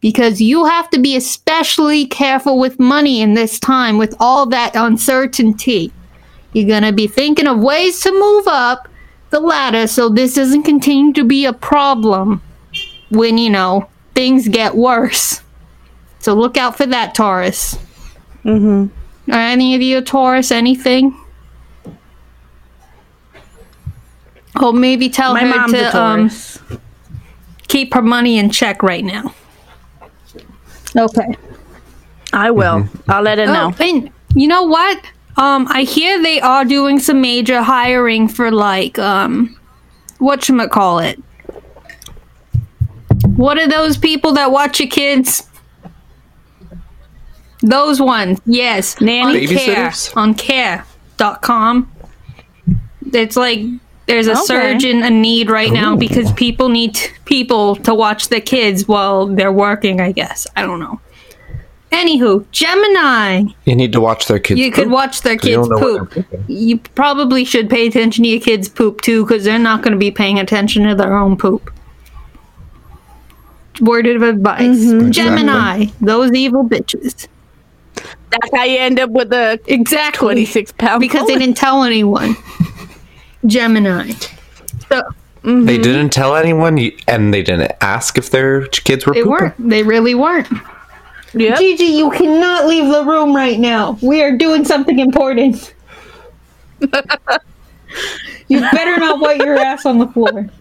S1: Because you have to be especially careful with money in this time with all that uncertainty. You're going to be thinking of ways to move up the ladder so this doesn't continue to be a problem when, you know, things get worse. So look out for that, Taurus.
S3: Mm-hmm.
S1: Are any of you a Taurus? Anything? Oh, maybe tell
S3: My
S1: her to um, keep her money in check right now. Okay.
S3: I will. I'll let her know.
S1: Oh, and you know what? Um, I hear they are doing some major hiring for like um, what call it? What are those people that watch your kids? Those ones, yes.
S3: Nanny?
S1: on care, on care.com. It's like there's a
S3: Okay.
S1: surge in a need right now because people need t- people to watch the kids while they're working, I guess. I don't know. Anywho, Gemini.
S2: You need to watch their kids.
S1: You could watch their kids
S2: don't know what
S1: poop. You probably should pay attention to your kids' poop too, because they're not going to be paying attention to their own poop. Word of advice mm-hmm. Gemini, those evil bitches.
S3: That's how you end up with a
S1: Exactly.
S3: 26 pound
S1: Because they didn't tell anyone. Gemini. So
S2: They mm-hmm. didn't tell anyone, and they didn't ask if their kids were
S1: they
S2: pooping.
S1: weren't. They really weren't.
S3: Yep.
S1: Gigi, you cannot leave the room right now. We are doing something important. you better not wipe your ass on the floor. *laughs*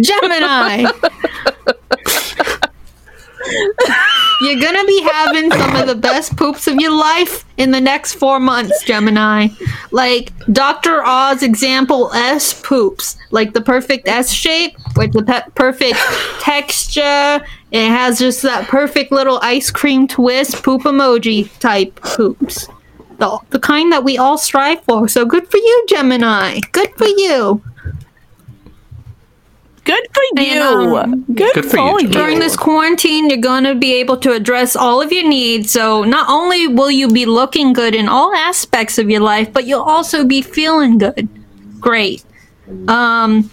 S1: Gemini. *laughs* You're gonna be having some of the best poops of your life in the next four months, Gemini. Like Dr. Oz example S poops, like the perfect S shape with the pe- perfect texture. It has just that perfect little ice cream twist poop emoji type poops. The, the kind that we all strive for. So good for you, Gemini. Good for you.
S3: Good for
S1: And,
S3: you.
S1: um,
S3: Good,
S2: Good for
S3: for,
S2: you,
S3: you.
S1: During this quarantine, you're going to be able to address all of your needs. So, not only will you be looking good in all aspects of your life, but you'll also be feeling good. Great. Um,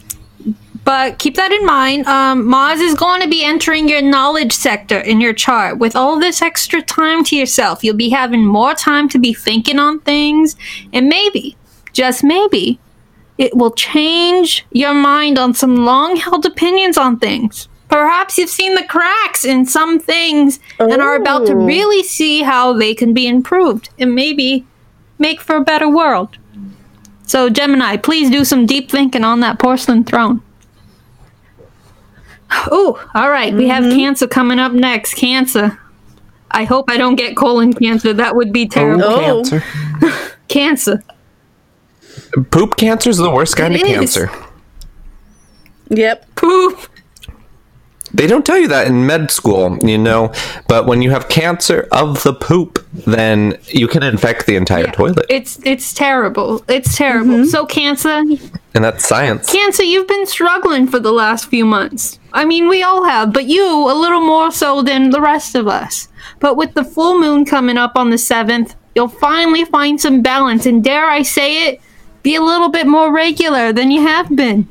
S1: but keep that in mind. Um, Mars is going to be entering your knowledge sector in your chart. With all this extra time to yourself, you'll be having more time to be thinking on things. And maybe, just maybe, it will change your mind on some long held opinions on things. Perhaps you've seen the cracks in some things and are about to
S3: Oh.
S1: really see how they can be improved and maybe make for a better world. So, Gemini, please do some deep thinking on that porcelain throne. Oh, all right. We have mm-hmm. Cancer coming up next. Cancer. I hope I don't get colon cancer. That would be oh, terrible.
S2: Oh,
S3: Oh.
S2: cancer. *laughs*
S1: Cancer.
S2: Poop cancer is the worst kind
S1: It
S2: of
S1: is.
S2: cancer.
S3: Yep.
S1: Poop.
S2: They don't tell you that in med school, you know, but when you have cancer of the poop, then you can infect the entire toilet.
S1: It's it's terrible. It's terrible. Mm-hmm. So cancer,
S2: and that's science.
S1: cancer, you've been struggling for the last few months. I mean, we all have, but you a little more so than the rest of us. But with the full moon coming up on the 7th, you'll finally find some balance and dare I say it, be a little bit more regular than you have been.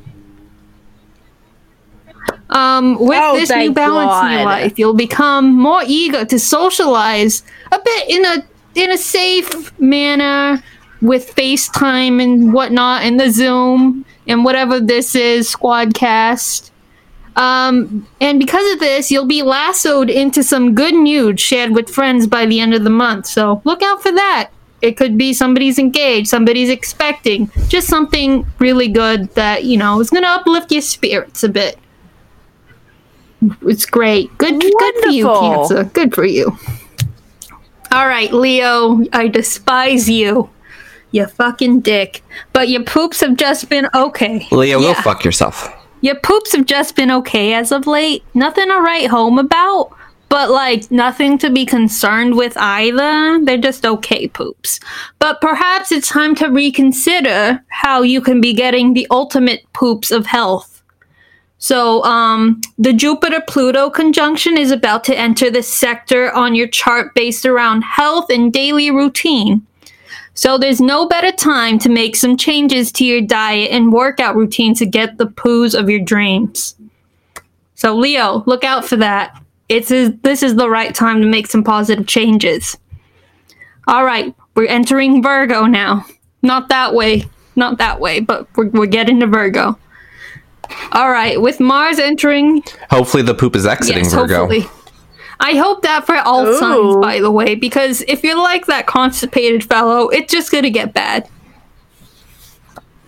S1: Um, with
S3: Oh,
S1: this new balance in your life, you'll become more eager to socialize a bit in a in a safe manner with FaceTime and whatnot and the Zoom and whatever this is, Squadcast. Um, and because of this, you'll be lassoed into some good news shared with friends by the end of the month. So look out for that. It could be somebody's engaged, somebody's expecting, just something really good that, you know, is going to uplift your spirits a bit. It's great. Good, good for you, Cancer. Good for you. All right, Leo, I despise you. You fucking dick. But your poops have just been okay.
S2: Leah,
S1: Yeah.
S2: go fuck yourself.
S1: Your poops have just been okay as of late. Nothing to write home about, but like nothing to be concerned with either. They're just okay poops. But perhaps it's time to reconsider how you can be getting the ultimate poops of health. So, um, the Jupiter Pluto conjunction is about to enter the sector on your chart based around health and daily routine. So there's no better time to make some changes to your diet and workout routine to get the poos of your dreams. So Leo, look out for that. It's is, this is the right time to make some positive changes. All right, we're entering Virgo now. Not that way, not that way, but we're, we're getting to Virgo. All right, with Mars entering
S2: Hopefully, the poop is exiting
S1: Yes,
S2: Virgo.
S1: hopefully. I hope that for all
S3: Ooh.
S1: signs, by the way, because if you're like that constipated fellow, it's just gonna get bad.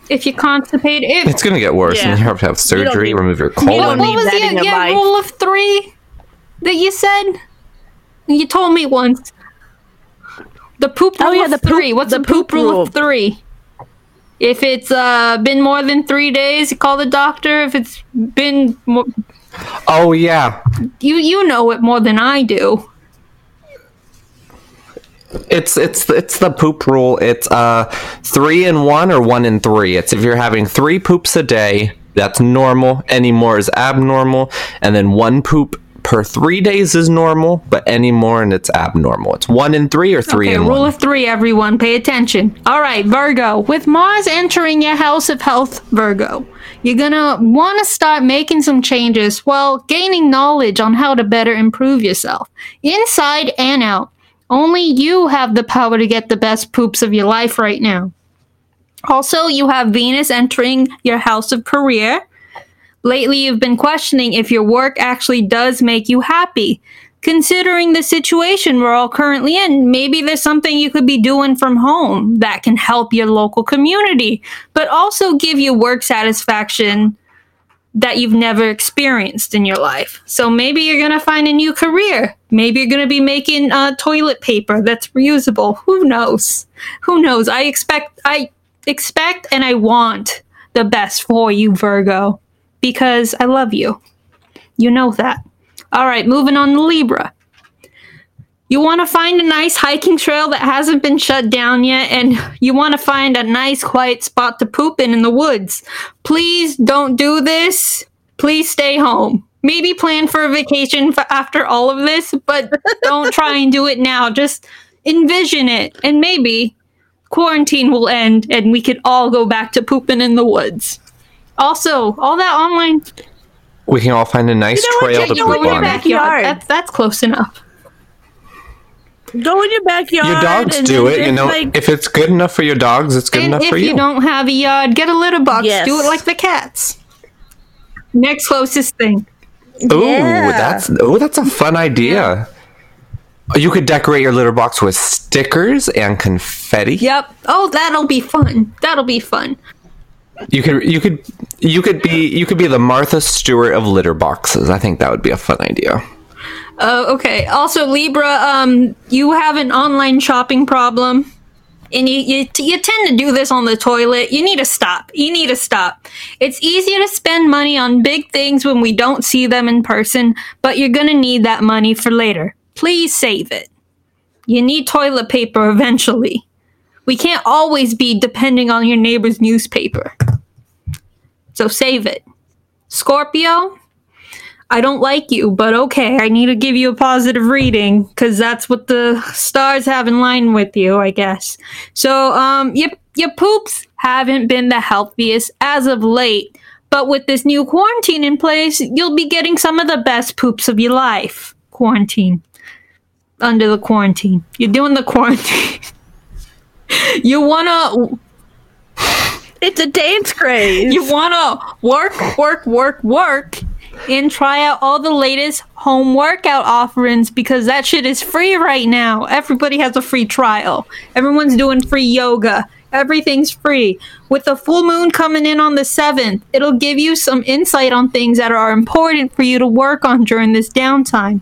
S1: If you're constipated, if
S2: It's gonna get worse,
S3: Yeah.
S2: and you have to have surgery,
S3: need-
S2: remove your
S3: don't
S1: what,
S2: colon.
S1: what was
S3: that
S1: your,
S3: in your
S1: your
S3: life.
S1: rule of three that you said? You told me once. The poop rule
S3: Oh, yeah,
S1: of
S3: the poop-
S1: three. What's the,
S3: the
S1: poop,
S3: poop
S1: rule
S3: rule.
S1: of three? If it's uh, been more than three days, you call the doctor. If it's been more,
S2: Oh yeah,
S1: you you know it more than I do.
S2: it's it's it's the poop rule. It's uh three in one or one in three. It's if you're having three poops a day, that's normal. Any more is abnormal, and then one poop per three days is normal, but any more and it's abnormal. It's one in three or three
S1: Okay,
S2: in
S1: rule
S2: one.
S1: of three, everyone. Pay attention. All right, Virgo. With Mars entering your house of health, Virgo, you're gonna want to start making some changes while gaining knowledge on how to better improve yourself, inside and out. Only you have the power to get the best poops of your life right now. Also, you have Venus entering your house of career. Lately, you've been questioning if your work actually does make you happy. Considering the situation we're all currently in, maybe there's something you could be doing from home that can help your local community, but also give you work satisfaction that you've never experienced in your life. So maybe you're going to find a new career. Maybe you're going to be making uh, toilet paper that's reusable. Who knows? Who knows? I expect I expect and I want the best for you, Virgo, because I love you. You know that. All right, moving on to Libra. You want to find a nice hiking trail that hasn't been shut down yet, and you want to find a nice quiet spot to poop in in the woods. Please don't do this. Please stay home. Maybe plan for a vacation for after all of this, but *laughs* don't try and do it now. Just envision it, and maybe quarantine will end and we could all go back to pooping in the woods. Also, all that online
S2: We can all find a nice
S3: You know
S2: trail
S3: Jake,
S2: to
S3: you
S2: poop
S3: in your
S2: on.
S3: backyard.
S1: That's that's close enough.
S3: Go in your backyard.
S2: Your dogs do it, you know.
S3: like-
S2: if it's good enough for your dogs, it's good
S1: And
S2: enough
S1: if
S2: for
S1: you.
S2: you.
S1: don't have a yard, get a litter box.
S3: Yes.
S1: Do it like the cats. Next closest thing.
S2: Ooh,
S3: Yeah.
S2: that's oh, that's a fun idea. You could decorate your litter box with stickers and confetti.
S1: Yep. Oh, that'll be fun. That'll be fun.
S2: You could you could you could be you could be the Martha Stewart of litter boxes. I think that would be a fun idea.
S1: Uh, okay. Also, Libra, um, you have an online shopping problem, and you, you you tend to do this on the toilet. You need to stop. You need to stop. It's easier to spend money on big things when we don't see them in person, but you're gonna need that money for later. Please save it. You need toilet paper eventually. We can't always be depending on your neighbor's newspaper. So save it. Scorpio, I don't like you, but okay, I need to give you a positive reading because that's what the stars have in line with you, I guess. So, um, your your poops haven't been the healthiest as of late, but with this new quarantine in place, you'll be getting some of the best poops of your life. Quarantine. Under the quarantine. You're doing the *laughs* quarantine. you wanna
S3: it's a dance craze.
S1: you want to work, work, work, work, and try out all the latest home workout offerings because that shit is free right now. Everybody has a free trial. Everyone's doing free yoga. Everything's free. With the full moon coming in on the 7th, it'll give you some insight on things that are important for you to work on during this downtime.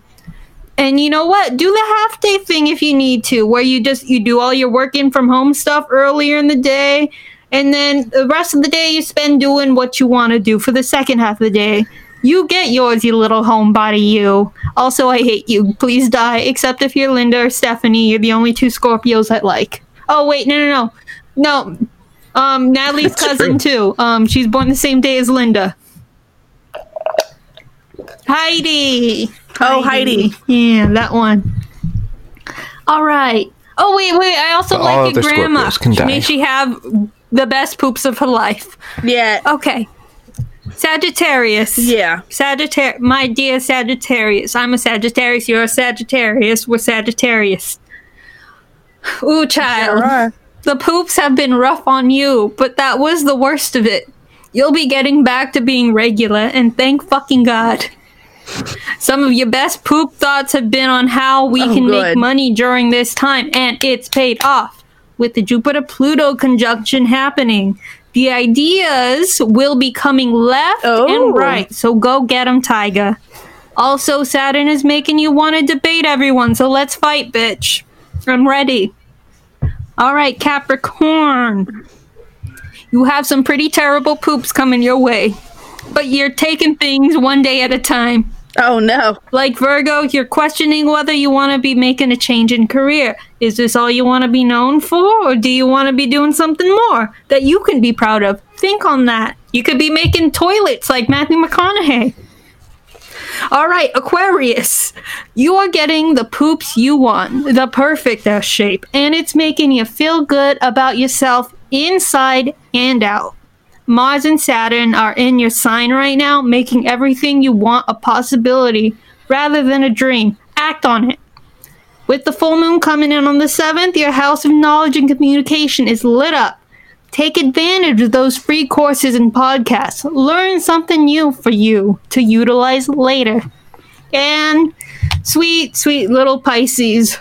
S1: And you know what? Do the half day thing if you need to, where you just you do all your working from home stuff earlier in the day, and then the rest of the day you spend doing what you want to do for the second half of the day. You get yours, you little homebody, you. Also, I hate you. Please die. Except if you're Linda or Stephanie, you're the only two Scorpios I like. Oh wait, no, no, no, no. Um, Natalie's
S2: That's
S1: cousin too. Um, she's born the same day as Linda. Heidi.
S3: Oh, Heidi.
S1: Yeah, that one. All right. Oh wait, wait. I also
S2: But all
S1: like your grandma.
S2: Scorpios.
S1: May she have the best poops of her life.
S3: Yeah.
S1: Okay. Sagittarius.
S3: Yeah.
S1: Sagittarius. My dear Sagittarius. I'm a Sagittarius. You're a Sagittarius. We're Sagittarius. Ooh, child.
S3: Sure.
S1: The poops have been rough on you, but that was the worst of it. You'll be getting back to being regular, and thank fucking God. Some of your best poop thoughts have been on how we
S3: Oh,
S1: can
S3: good.
S1: make money during this time, and it's paid off. With the Jupiter Pluto conjunction happening, the ideas will be coming left
S3: Oh.
S1: and right, so go get 'em, Tyga. Also, Saturn is making you want to debate everyone, so let's fight, bitch. I'm ready. All right, Capricorn. You have some pretty terrible poops coming your way, but you're taking things one day at a time.
S3: Oh no.
S1: Like Virgo, you're questioning whether you want to be making a change in career. Is this all you want to be known for, or do you want to be doing something more that you can be proud of? Think on that. You could be making toilets like Matthew McConaughey. All right, Aquarius. You are getting the poops you want, the perfect ass shape, and it's making you feel good about yourself inside and out. Mars and Saturn are in your sign right now, making everything you want a possibility rather than a dream. Act on it. With the full moon coming in on the 7th, your house of knowledge and communication is lit up. Take advantage of those free courses and podcasts. Learn something new for you to utilize later. And sweet, sweet little Pisces.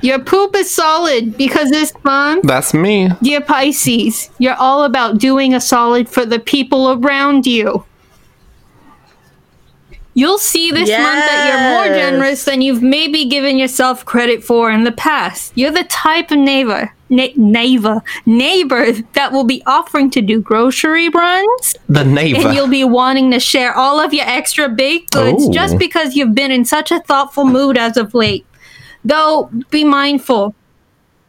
S1: Your poop is solid because this month
S2: That's me.
S1: Dear Pisces, you're all about doing a solid for the people around you. You'll see this month that you're more generous than you've maybe given yourself credit for in the past. You're the type of neighbor, na- neighbor, neighbor that will be offering to do grocery runs,
S2: The neighbor.
S1: and you'll be wanting to share all of your extra baked goods
S2: Ooh.
S1: just because you've been in such a thoughtful mood as of late. Though, be mindful.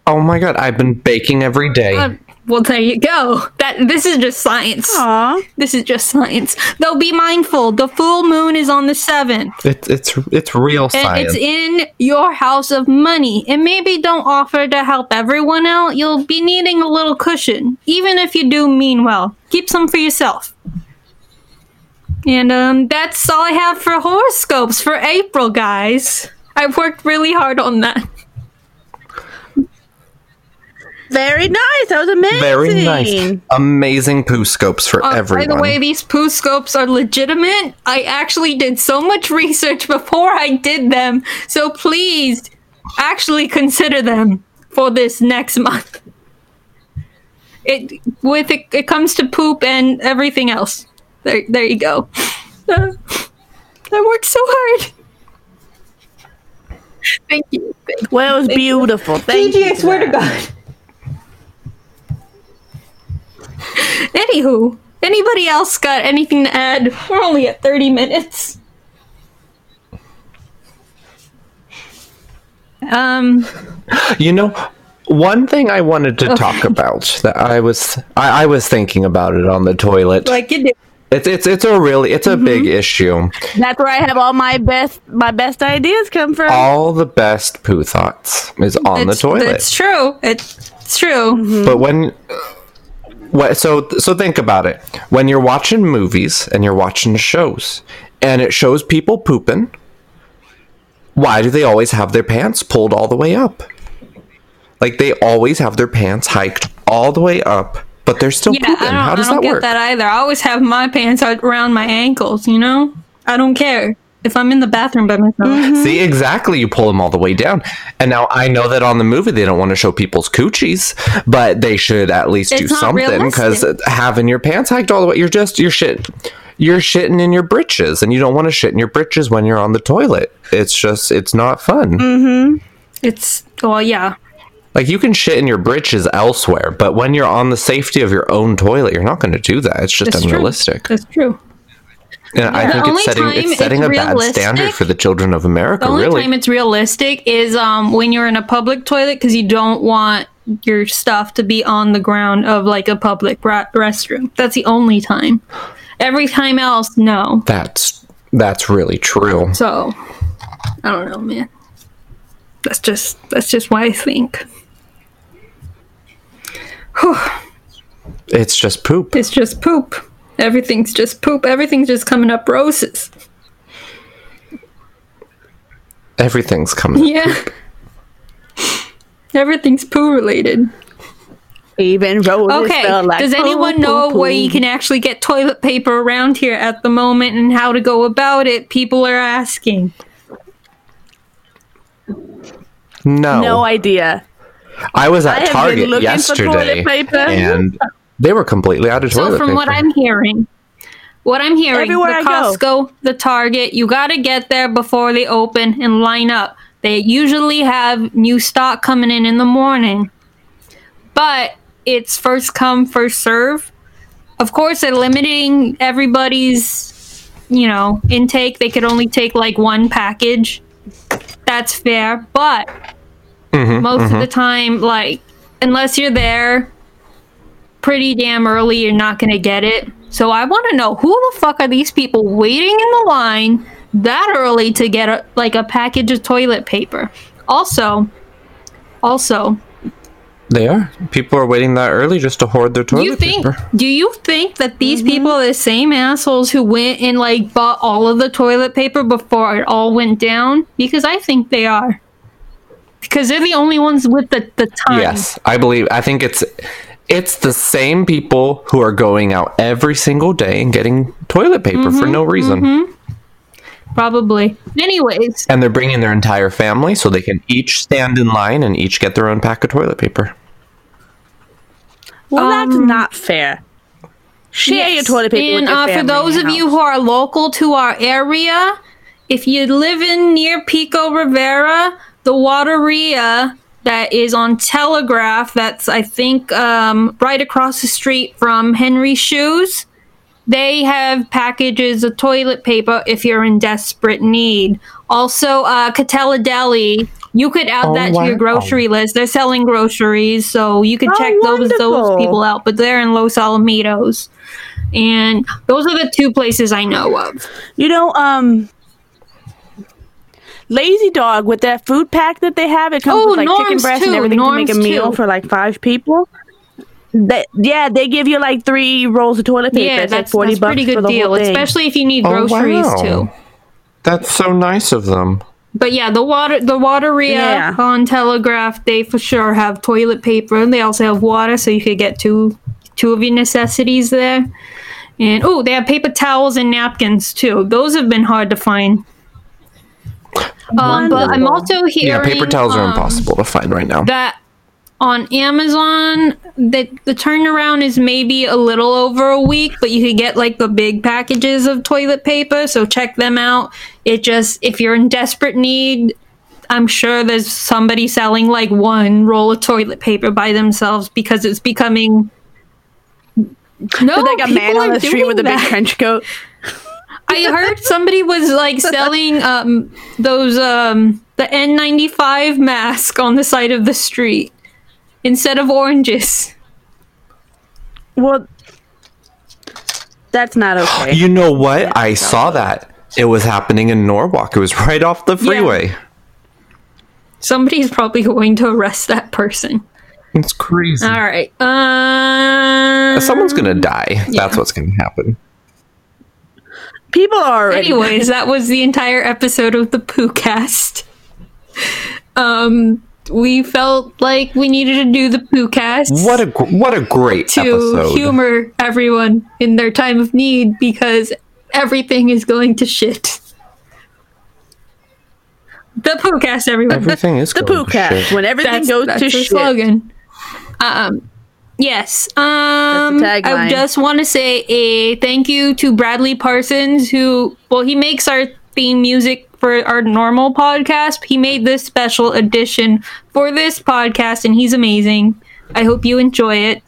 S2: oh my god, I've been baking every day.
S1: Uh, well, there you go. That this is just science.
S3: Aw.
S1: This is just science. Though, be mindful. The full moon is on the seventh.
S2: it's it's it's real
S1: And
S2: science.
S1: it's in your house of money. And maybe don't offer to help everyone out. You'll be needing a little cushion. Even if you do mean well. Keep some for yourself. And um that's all I have for horoscopes for April, guys. I worked really hard on that.
S3: Very nice. That was amazing.
S2: Very nice. Amazing poo scopes for
S1: Uh,
S2: everyone.
S1: By the way, these poo scopes are legitimate. I actually did so much *laughs* research before I did them. So please actually consider them for this next month. It with it, it comes to poop and everything else. There there you go. Uh, *laughs* I worked so hard. Thank you. Thank
S3: Well, it was beautiful. Thank
S1: Gigi,
S3: you.
S1: I swear to God. *laughs* Anywho, anybody else got anything to add? We're only at 30 minutes. Um,
S2: You know, one thing I wanted to talk about that I was I, I was thinking about it on the toilet.
S1: like you did.
S2: It's it's it's a really it's a big
S1: Mm-hmm.
S2: issue.
S3: That's where I have all my best my best ideas come from.
S2: All the best poo thoughts is on the toilet.
S1: it's true. It's, it's true.
S2: But when what so so think about it. When you're watching movies and you're watching shows and it shows people pooping, why do they always have their pants pulled all the way up? Like they always have their pants hiked all the way up, but they're still
S1: Yeah,
S2: pooping.
S1: I don't,
S2: How does
S1: I don't
S2: that
S1: get
S2: work?
S1: that either. I always have my pants around my ankles, you know? I don't care. If I'm in the bathroom by myself.
S3: Mm-hmm.
S2: See, exactly. You pull them all the way down. And now I know that on the movie they don't want to show people's coochies, but they should at least do
S1: It's not
S2: something because having your pants hiked all the way, you're just you're shit. You're shitting in your britches, and you don't want to shit in your britches when you're on the toilet. It's just it's not fun.
S3: Mm. Hmm.
S1: It's, well, yeah.
S2: Like you can shit in your britches elsewhere, but when you're on the safety of your own toilet, you're not going to do that. It's just
S1: true.
S2: unrealistic.
S1: That's true.
S2: And I
S1: The
S2: think it's setting it's setting
S1: it's
S2: a bad standard for the children of America.
S1: The only
S2: really,
S1: time it's realistic is um, when you're in a public toilet because you don't want your stuff to be on the ground of like a public ra- restroom. That's the only time. Every time else, no.
S2: that's that's really true.
S1: So I don't know, man. That's just that's just what I think.
S2: It's just poop.
S1: It's just poop. Everything's just poop. Everything's just coming up roses.
S2: Everything's coming.
S1: Yeah. *laughs* Everything's poo related.
S3: Even roses
S1: Okay.
S3: smell like
S1: Does anyone
S3: poo,
S1: know
S3: poo.
S1: where you can actually get toilet paper around here at the moment and how to go about it? People are asking.
S2: No,
S3: No idea.
S2: I was at
S3: have been
S2: Target
S3: looking for
S2: yesterday,
S3: toilet paper.
S2: and they were completely out of toilet paper.
S1: So from
S2: paper.
S1: what I'm hearing, what I'm hearing,
S3: Everywhere
S1: the
S3: I go.
S1: Costco, the Target, you got to get there before they open and line up. They usually have new stock coming in in the morning, but it's first come first serve. Of course, they're limiting everybody's, you know, intake. They could only take like one package. That's fair, but Mm-hmm. most of the mm-hmm. time, like unless you're there pretty damn early, you're not gonna get it. So I want to know who the fuck are these people waiting in the line that early to get a, like a package of toilet paper? Also, also,
S2: they are. People are waiting that early just to hoard their toilet
S1: you think
S2: paper.
S1: do you think that these mm-hmm. people are the same assholes who went and like bought all of the toilet paper before it all went down? Because I think they are. Because they're the only ones with the, the time.
S2: Yes, I believe. I think it's it's the same people who are going out every single day and getting toilet paper for
S1: Mm-hmm,
S2: no reason,
S1: Probably. Anyways,
S2: and they're bringing their entire family so they can each stand in line and each get their own pack of toilet paper.
S3: Well, that's
S1: Um,
S3: not fair. Share your
S1: Yes.
S3: toilet paper
S1: And
S3: with your
S1: uh, for those of
S3: your
S1: you who are local to our area, if you live in near Pico Rivera, the Wateria that is on Telegraph, that's I think um, right across the street from Henry Shoes. They have packages of toilet paper if you're in desperate need. Also, uh, Katella Deli, you could add
S2: Oh,
S1: that to your grocery list. They're selling groceries, so you could
S3: Oh,
S1: check those those people out. But they're in Los Alamitos, and those are the two places I know of.
S3: You know, um, Lazy Dog with that food pack that they have, it comes
S1: Oh,
S3: with like chicken
S1: Norm's
S3: breast
S1: too,
S3: and everything to make a
S1: Norm's
S3: meal
S1: too.
S3: for like five people. That yeah, they give you like three rolls of toilet paper.
S1: Yeah,
S3: it's
S1: that's,
S3: like forty
S1: that's
S3: bucks
S1: pretty
S3: for
S1: good
S3: the
S1: deal, especially if you need
S2: Oh,
S1: groceries
S2: wow.
S1: too.
S2: That's so nice of them.
S1: But yeah, the water, the Wateria
S3: Yeah.
S1: on Telegraph, they for sure have toilet paper, and they also have water, so you could get two two of your necessities there. And oh, they have paper towels and napkins too. Those have been hard to find. Um, but I'm also hearing
S2: Yeah, paper towels are
S1: um,
S2: impossible to find right now.
S1: that on Amazon that the turnaround is maybe a little over a week, but you could get like the big packages of toilet paper, so check them out. It just if you're in desperate need, I'm sure there's somebody selling like one roll of toilet paper by themselves because it's becoming no,
S3: With, like a man on the street
S1: doing
S3: with a big trench coat. *laughs*
S1: I heard somebody was like selling um those um the N95 mask on the side of the street instead of oranges.
S3: Well, that's not okay.
S2: You know what? I saw that. It was happening in Norwalk. It was *laughs* right off the freeway.
S1: Somebody's probably going to arrest that person.
S2: It's crazy.
S1: All right. Uh,
S2: Someone's gonna die. That's what's gonna happen.
S3: People are.
S1: Anyways, that was the entire episode of the PooCast. Um, we felt like we needed to do the PooCast.
S2: What a gr- what a great
S1: to
S2: episode.
S1: humor everyone in their time of need because everything is going to shit. The PooCast, everyone.
S2: Everything is
S3: the
S2: going
S3: poo
S2: to
S3: cat.
S2: shit.
S3: When everything
S1: that's,
S3: goes
S1: that's
S3: to
S1: the
S3: shit.
S1: slogan. Um, yes. Um, I just want to say a thank you to Bradley Parsons, who well, he makes our theme music for our normal podcast. He made this special edition for this podcast, and he's amazing. I hope you enjoy it.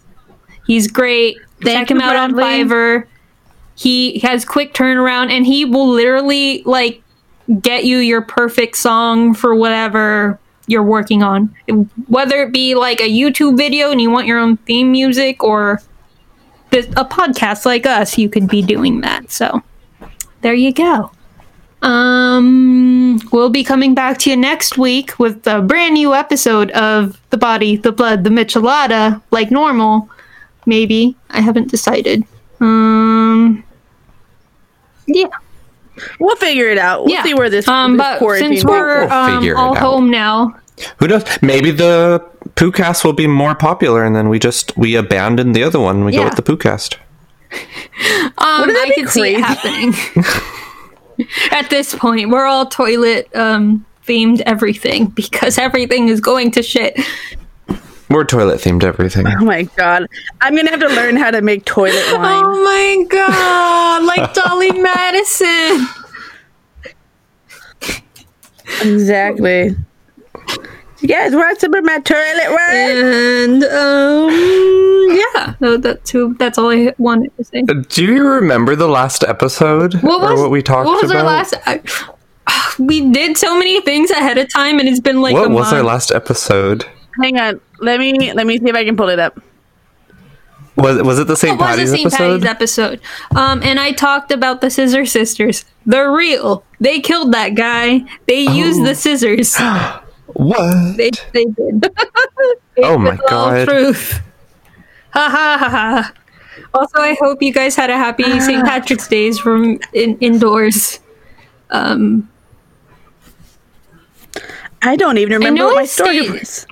S1: He's great.
S3: Thank
S1: Check him out on. Fiverr. He has quick turnaround, and he will literally like get you your perfect song for whatever you're working on. Whether it be like a YouTube video and you want your own theme music or a podcast like us, you could be doing that. So there you go. Um, we'll be coming back to you next week with a brand new episode of The Body, the Blood, the Michelada, like normal. Maybe. I haven't decided. Um, yeah.
S3: We'll figure it out. We'll
S1: yeah.
S3: see where this,
S1: um,
S3: this
S1: but since we're
S2: We'll
S1: um,
S2: figure it
S1: all home now,
S2: Who knows? Maybe the Poocast will be more popular, and then we just we abandon the other one. and We go with the Poocast. *laughs*
S1: um,
S3: Wouldn't that
S1: I
S3: be
S1: can see it happening. *laughs* At this point, we're all toilet um, themed everything because everything is going to shit.
S2: We're toilet themed everything.
S3: Oh my god. I'm gonna have to learn how to make toilet *laughs* wine.
S1: Oh my god, like Dolly *laughs* Madison.
S3: Exactly. You guys want some of my toilet wine?
S1: And um, yeah, so that's who. That's all I wanted to say.
S2: Do you remember the last episode
S1: What was
S2: or what we talked
S1: What was
S2: about?
S1: our last? I, *sighs* we did so many things ahead of time, and it's been like
S2: what
S1: a
S2: was our last episode?
S3: Hang on. Let me let me see if I can pull it up.
S2: Was was it the St. Patty's episode?
S1: It was the
S2: Patty's
S1: St.
S2: episode?
S1: Patty's episid. Um, and I talked about the Scissor Sisters. They're real. They killed that guy. They used
S2: Oh.
S1: the scissors. *gasps*
S2: What?
S1: They they did. *laughs*
S2: Oh my
S1: It's all
S2: God.
S1: Truth. Ha ha ha ha. Also, I hope you guys had a happy *gasps* St. Patrick's Days from in, indoors. Um,
S3: I don't even remember
S1: know
S3: what my story
S1: stayed-
S3: was.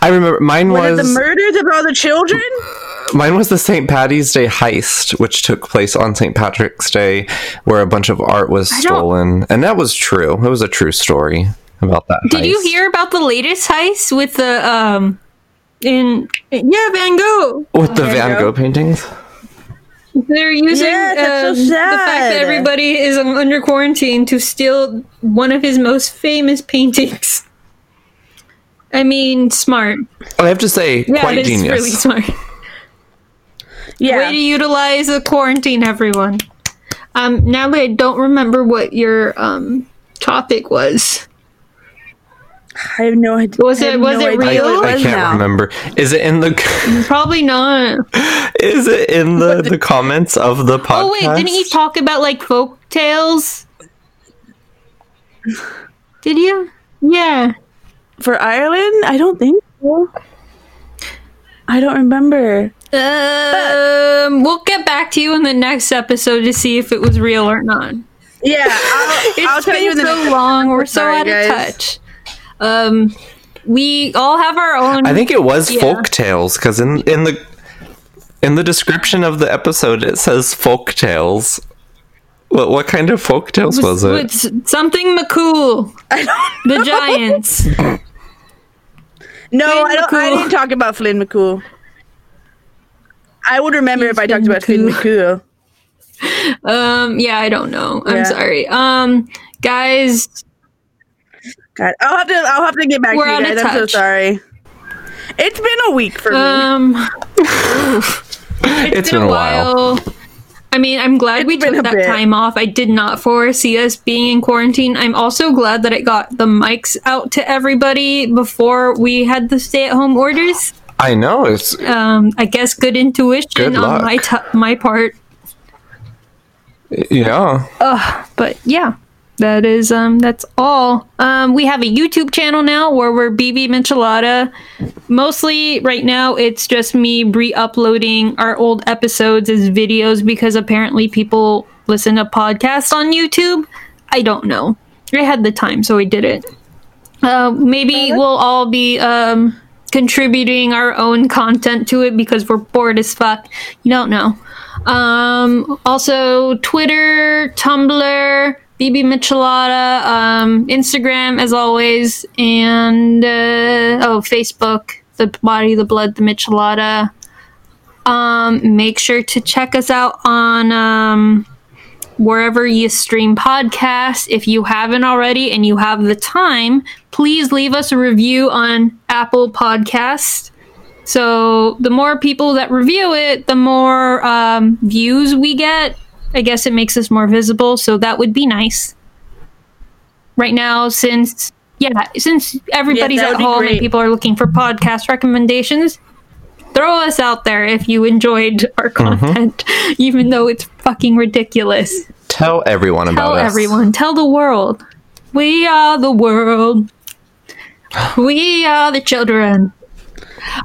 S2: I remember mine
S3: Was it
S2: was
S3: the murders of all the children?
S2: mine was the St. Patty's Day heist, which took place on St. Patrick's Day, where a bunch of art was
S1: don't-
S2: stolen, and that was true. It was a true story about that.
S1: did you hear about the latest heist with the um in yeah Van Gogh?
S2: with the Van
S3: Van
S2: Gogh
S3: Gogh?
S2: paintings?
S1: They're using
S3: Yeah, that's so
S1: um, the fact that everybody is under quarantine to steal one of his most famous paintings. I mean, smart.
S2: I have to say,
S1: Yeah,
S2: quite
S1: it's
S2: genius.
S1: really smart. *laughs*
S3: Yeah.
S1: Way to utilize the quarantine, everyone. Um, now I don't remember what your um topic was.
S3: I have no idea.
S1: Was it- was
S3: no
S1: it
S3: idea
S1: real?
S2: I, I can't
S3: now.
S2: remember. Is it in the *laughs*
S1: Probably not.
S2: is it in the, the comments of the podcast?
S1: Oh wait, didn't he talk about like folk tales? *laughs* Did you? Yeah.
S3: For Ireland? I don't think so. I don't remember.
S1: Um, we'll get back to you in the next episode to see if it was real or not.
S3: Yeah, I'll, *laughs*
S1: It's
S3: I'll tell
S1: been
S3: you in the
S1: so
S3: next
S1: long. We're so
S3: Sorry,
S1: out
S3: guys.
S1: of touch. Um, we all have our own.
S2: I think it was
S1: Yeah.
S2: folk tales because in in the in the description of the episode it says folk tales. What what kind of folk tales was it?
S1: Something McCool. The Giants.
S3: No, I, don't, I didn't talk about Flynn McCool. I would remember if I talked
S1: Flynn
S3: about Flynn McCool.
S1: um, yeah, I don't know. I'm
S3: Yeah.
S1: sorry. Um, guys,
S3: God, I'll have to. I'll have to get back
S1: We're
S3: to you
S1: out of
S3: guys. I'm so
S1: touch.
S3: sorry. It's been a week for me.
S1: um, *laughs*
S2: it's been a while.
S1: I mean, I'm glad we took that
S3: bit.
S1: time off. I did not foresee us being in quarantine. I'm also glad that it got the mics out to everybody before we had the stay-at-home orders.
S2: I know it's
S1: Um, I guess good intuition
S2: Good
S1: on my t- my part.
S2: yeah.
S1: But yeah, that is um that's all. Um, we have a YouTube channel now where we're BB Michelada. Mostly right now, it's just me re-uploading our old episodes as videos because apparently people listen to podcasts on YouTube. I don't know. I had the time, so I did it. Uh, maybe we'll all be um, contributing our own content to it because we're bored as fuck. You don't know. Um, also, Twitter, Tumblr, BB Michelada, um, Instagram, as always, and uh, oh, Facebook, the body, the blood, the Michelada. Um, make sure to check us out on um, wherever you stream podcasts. If you haven't already and you have the time, please leave us a review on Apple Podcasts. So the more people that review it, the more um, views we get. I guess it makes us more visible, so that would be nice. Right now, since yeah, since everybody's
S3: that
S1: at
S3: would be
S1: home and people are looking for podcast recommendations, throw us out there if you enjoyed our mm-hmm. content, *laughs* even though it's fucking ridiculous.
S2: Tell everyone about us.
S1: Tell
S2: us.
S1: everyone, tell the world. We are the world. We are the children.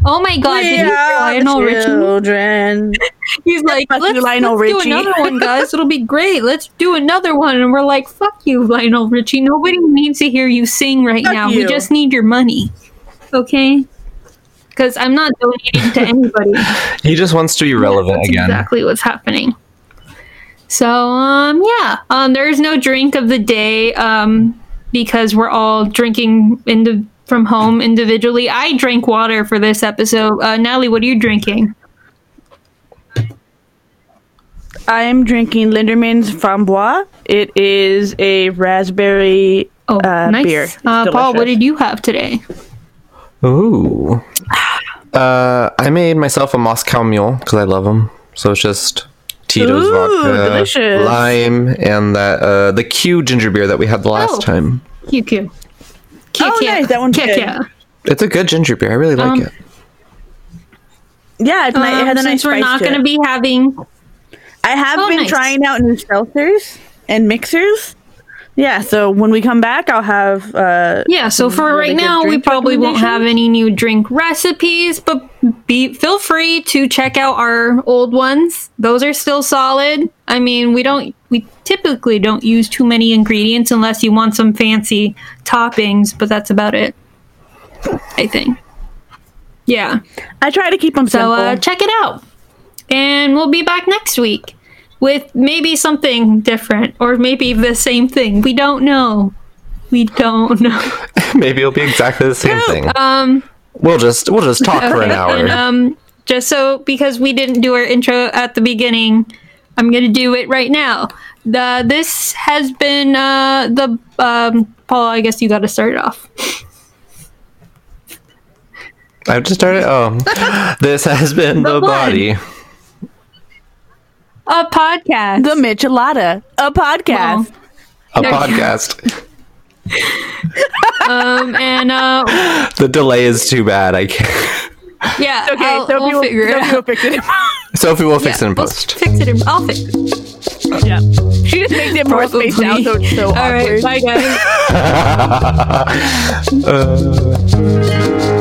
S1: Oh my god, did you hear Lionel Richie?
S3: children. *laughs*
S1: He's like,
S3: Fuck
S1: let's,
S3: you, Lionel
S1: let's
S3: Richie."
S1: do another one, guys. It'll be great. Let's do another one. And we're like, fuck you, Lionel Richie. Nobody needs to hear you sing right
S3: Fuck
S1: now. We just need your money. Okay? Because I'm not donating to anybody. *laughs*
S2: He just wants to be relevant
S1: That's
S2: again.
S1: exactly what's happening. So, um, yeah. Um, there is no drink of the day, um, because we're all drinking indi- from home individually. I drank water for this episode. Uh, Natalie, what are you drinking?
S3: I'm drinking Lindemans Framboise. It is a raspberry
S1: Oh,
S3: uh,
S1: nice.
S3: beer.
S1: Uh, Paul, what did you have today?
S2: Ooh. Uh, I made myself a Moscow Mule because I love them. So it's just Tito's
S3: Ooh,
S2: vodka,
S3: delicious.
S2: lime, and that uh, the Q ginger beer that we had the last
S1: Oh.
S2: time.
S1: Q Q. Kick
S3: Oh,
S1: yeah.
S3: nice. That one's
S1: Kick
S3: good.
S1: yeah.
S2: It's a good ginger beer. I really like
S1: Um,
S2: it.
S3: Yeah, it's ni- it
S1: Um,
S3: has a nice
S1: since we're
S3: spice
S1: not
S3: to
S1: going to be having
S3: I have
S1: Oh,
S3: been
S1: nice.
S3: trying out new seltzers and mixers. Yeah, so when we come back, I'll have. uh
S1: Yeah, so for
S3: really
S1: right now, we probably won't have any new drink recipes, but be feel free to check out our old ones. Those are still solid. I mean, we don't we typically don't use too many ingredients unless you want some fancy toppings, but that's about it. I think. Yeah.
S3: I try to keep them
S1: So
S3: simple.
S1: uh, check it out. And we'll be back next week with maybe something different or maybe the same thing. We don't know. We don't know. *laughs*
S2: Maybe it'll be exactly the same thing.
S1: Um
S2: we'll just we'll just talk for an *laughs* hour.
S1: And um, just so because we didn't do our intro at the beginning, I'm gonna do it right now. The this has been uh, the um, Paul. I guess you got to start it off.
S2: I have to start it. Oh, *laughs* this has been the,
S1: The
S2: body.
S1: A podcast.
S3: The Michelada, a podcast.
S2: A
S1: There
S2: podcast. *laughs*
S1: um, and uh,
S2: The delay is too bad. I can't.
S1: Yeah,
S3: Okay,
S1: I'll,
S3: so
S1: we'll
S3: people,
S1: figure it
S3: so
S1: out.
S3: people fix it. *laughs*
S2: Sophie will fix
S1: Yeah,
S2: it in
S1: we'll
S2: post.
S1: Fix it. In, I'll fix it.
S3: yeah. She just makes it more
S1: Probably.
S3: spaced out, so it's so
S1: All
S3: awkward.
S1: right, bye guys.
S2: Uh, *laughs* *laughs*